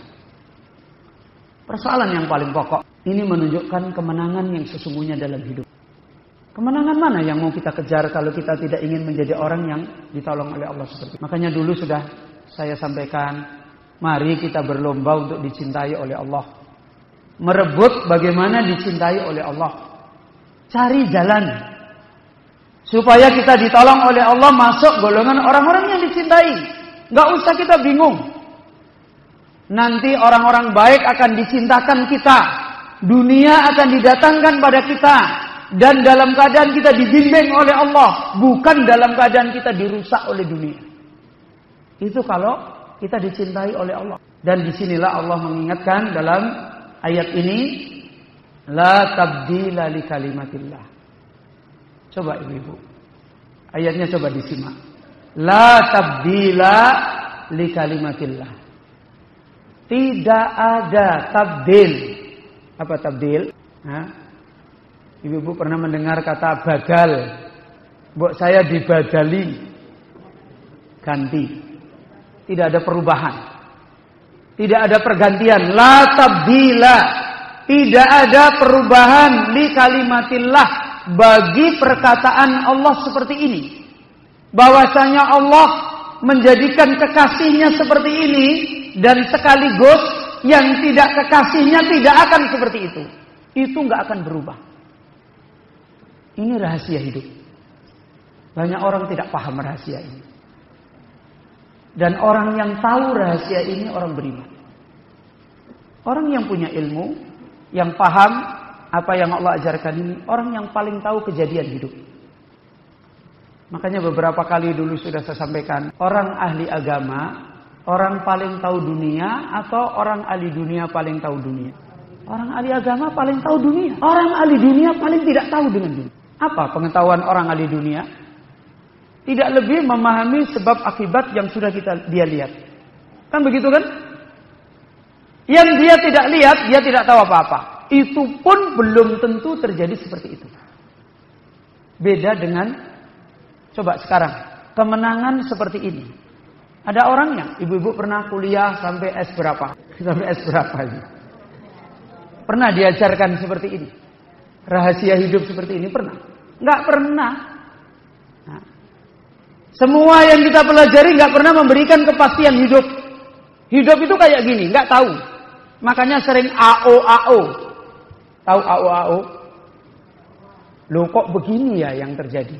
Persoalan yang paling pokok ini menunjukkan kemenangan yang sesungguhnya dalam hidup. Kemenangan mana yang mau kita kejar kalau kita tidak ingin menjadi orang yang ditolong oleh Allah seperti itu. Makanya dulu sudah saya sampaikan, mari kita berlomba untuk dicintai oleh Allah. Merebut bagaimana dicintai oleh Allah. Cari jalan supaya kita ditolong oleh Allah masuk golongan orang-orang yang dicintai. Gak usah kita bingung. Nanti orang-orang baik akan dicintakan kita. Dunia akan didatangkan pada kita dan dalam keadaan kita dibimbing oleh Allah, bukan dalam keadaan kita dirusak oleh dunia. Itu kalau kita dicintai oleh Allah. Dan di sinilah Allah mengingatkan dalam ayat ini, La tabdila li kalimatillah. Coba ibu-ibu. Ayatnya coba disimak. La tabdila li kalimatillah. Tidak ada tabdil. Apa tabdil? Ibu-ibu pernah mendengar kata bagal. Buat saya dibadali. Ganti. Tidak ada perubahan. Tidak ada pergantian. La tabdila. Tidak ada perubahan li kalimatillah bagi perkataan Allah seperti ini. Bahwasanya Allah menjadikan kekasihnya seperti ini dan sekaligus yang tidak kekasihnya tidak akan seperti itu. Itu nggak akan berubah. Ini rahasia hidup. Banyak orang tidak paham rahasia ini. Dan orang yang tahu rahasia ini orang beriman. Orang yang punya ilmu, yang paham apa yang Allah ajarkan ini, orang yang paling tahu kejadian hidup. Makanya beberapa kali dulu sudah saya sampaikan, orang ahli agama, orang paling tahu dunia atau orang ahli dunia paling tahu dunia. Orang ahli agama paling tahu dunia. Orang ahli dunia paling tidak tahu dengan dunia. Apa pengetahuan orang ahli dunia? Tidak lebih memahami sebab akibat yang sudah kita dia lihat. Kan begitu kan? Yang dia tidak lihat, dia tidak tahu apa-apa. Itu pun belum tentu terjadi seperti itu. Beda dengan coba sekarang kemenangan seperti ini. Ada orangnya, ibu-ibu pernah kuliah sampai S berapa? <laughs> Sampai S berapa ini? Pernah diajarkan seperti ini? Rahasia hidup seperti ini pernah? Nggak pernah. Nah, semua yang kita pelajari nggak pernah memberikan kepastian hidup. Hidup itu kayak gini, nggak tahu. Makanya sering AO AO. Tahu AO AO? Loh kok begini ya yang terjadi?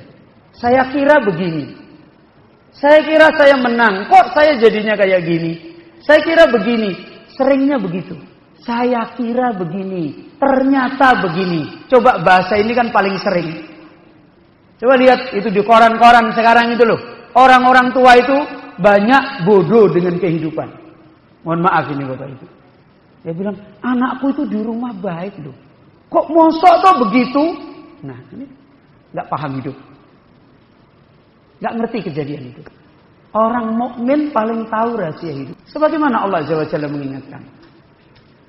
Saya kira begini. Saya kira saya menang. Kok saya jadinya kayak gini? Saya kira begini. Seringnya begitu. Saya kira begini. Ternyata begini. Coba bahasa ini kan paling sering. Coba lihat itu di koran-koran sekarang itu loh. Orang-orang tua itu banyak bodoh dengan kehidupan. Mohon maaf ini Bapak Ibu. Dia bilang, anakku itu di rumah baik loh. Kok mosok tuh begitu? Nah, ini nggak paham hidup. Nggak ngerti kejadian itu. Orang mukmin paling tahu rahasia hidup. Sebagaimana Allah Jawa Jalla mengingatkan.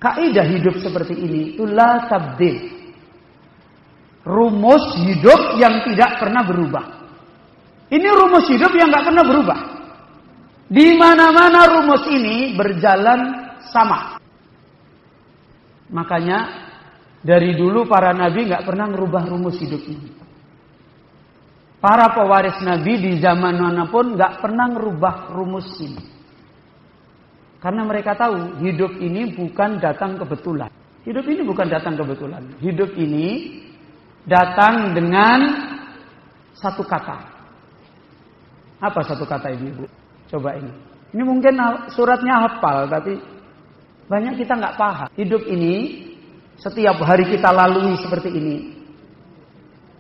Kaidah hidup seperti ini itu la tabdil rumus hidup yang tidak pernah berubah. Ini rumus hidup yang nggak pernah berubah. Di mana-mana rumus ini berjalan sama. Makanya dari dulu para nabi nggak pernah merubah rumus hidup ini. Para pewaris nabi di zaman mana pun nggak pernah merubah rumus ini. Karena mereka tahu hidup ini bukan datang kebetulan. Hidup ini bukan datang kebetulan. Hidup ini datang dengan satu kata. Apa satu kata ibu-ibu? Coba ini. Ini mungkin suratnya hafal, tapi banyak kita nggak paham. Hidup ini setiap hari kita lalui seperti ini.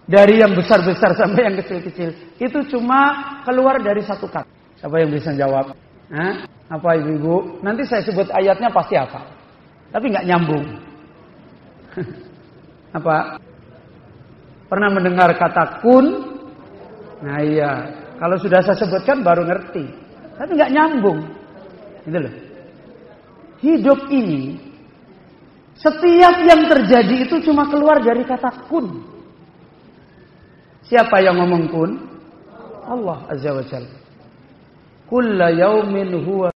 Dari yang besar-besar <laughs> sampai yang kecil-kecil. Itu cuma keluar dari satu kata. Siapa yang bisa jawab? Hah? Apa ibu-ibu? Nanti saya sebut ayatnya pasti apa. Tapi nggak nyambung. <laughs> apa? Pernah mendengar kata kun? Nah iya, kalau sudah saya sebutkan baru ngerti. Tapi nggak nyambung. Gitu loh. Hidup ini setiap yang terjadi itu cuma keluar dari kata kun. Siapa yang ngomong kun? Allah Azza wa Jalla. Kulla yaumin huwa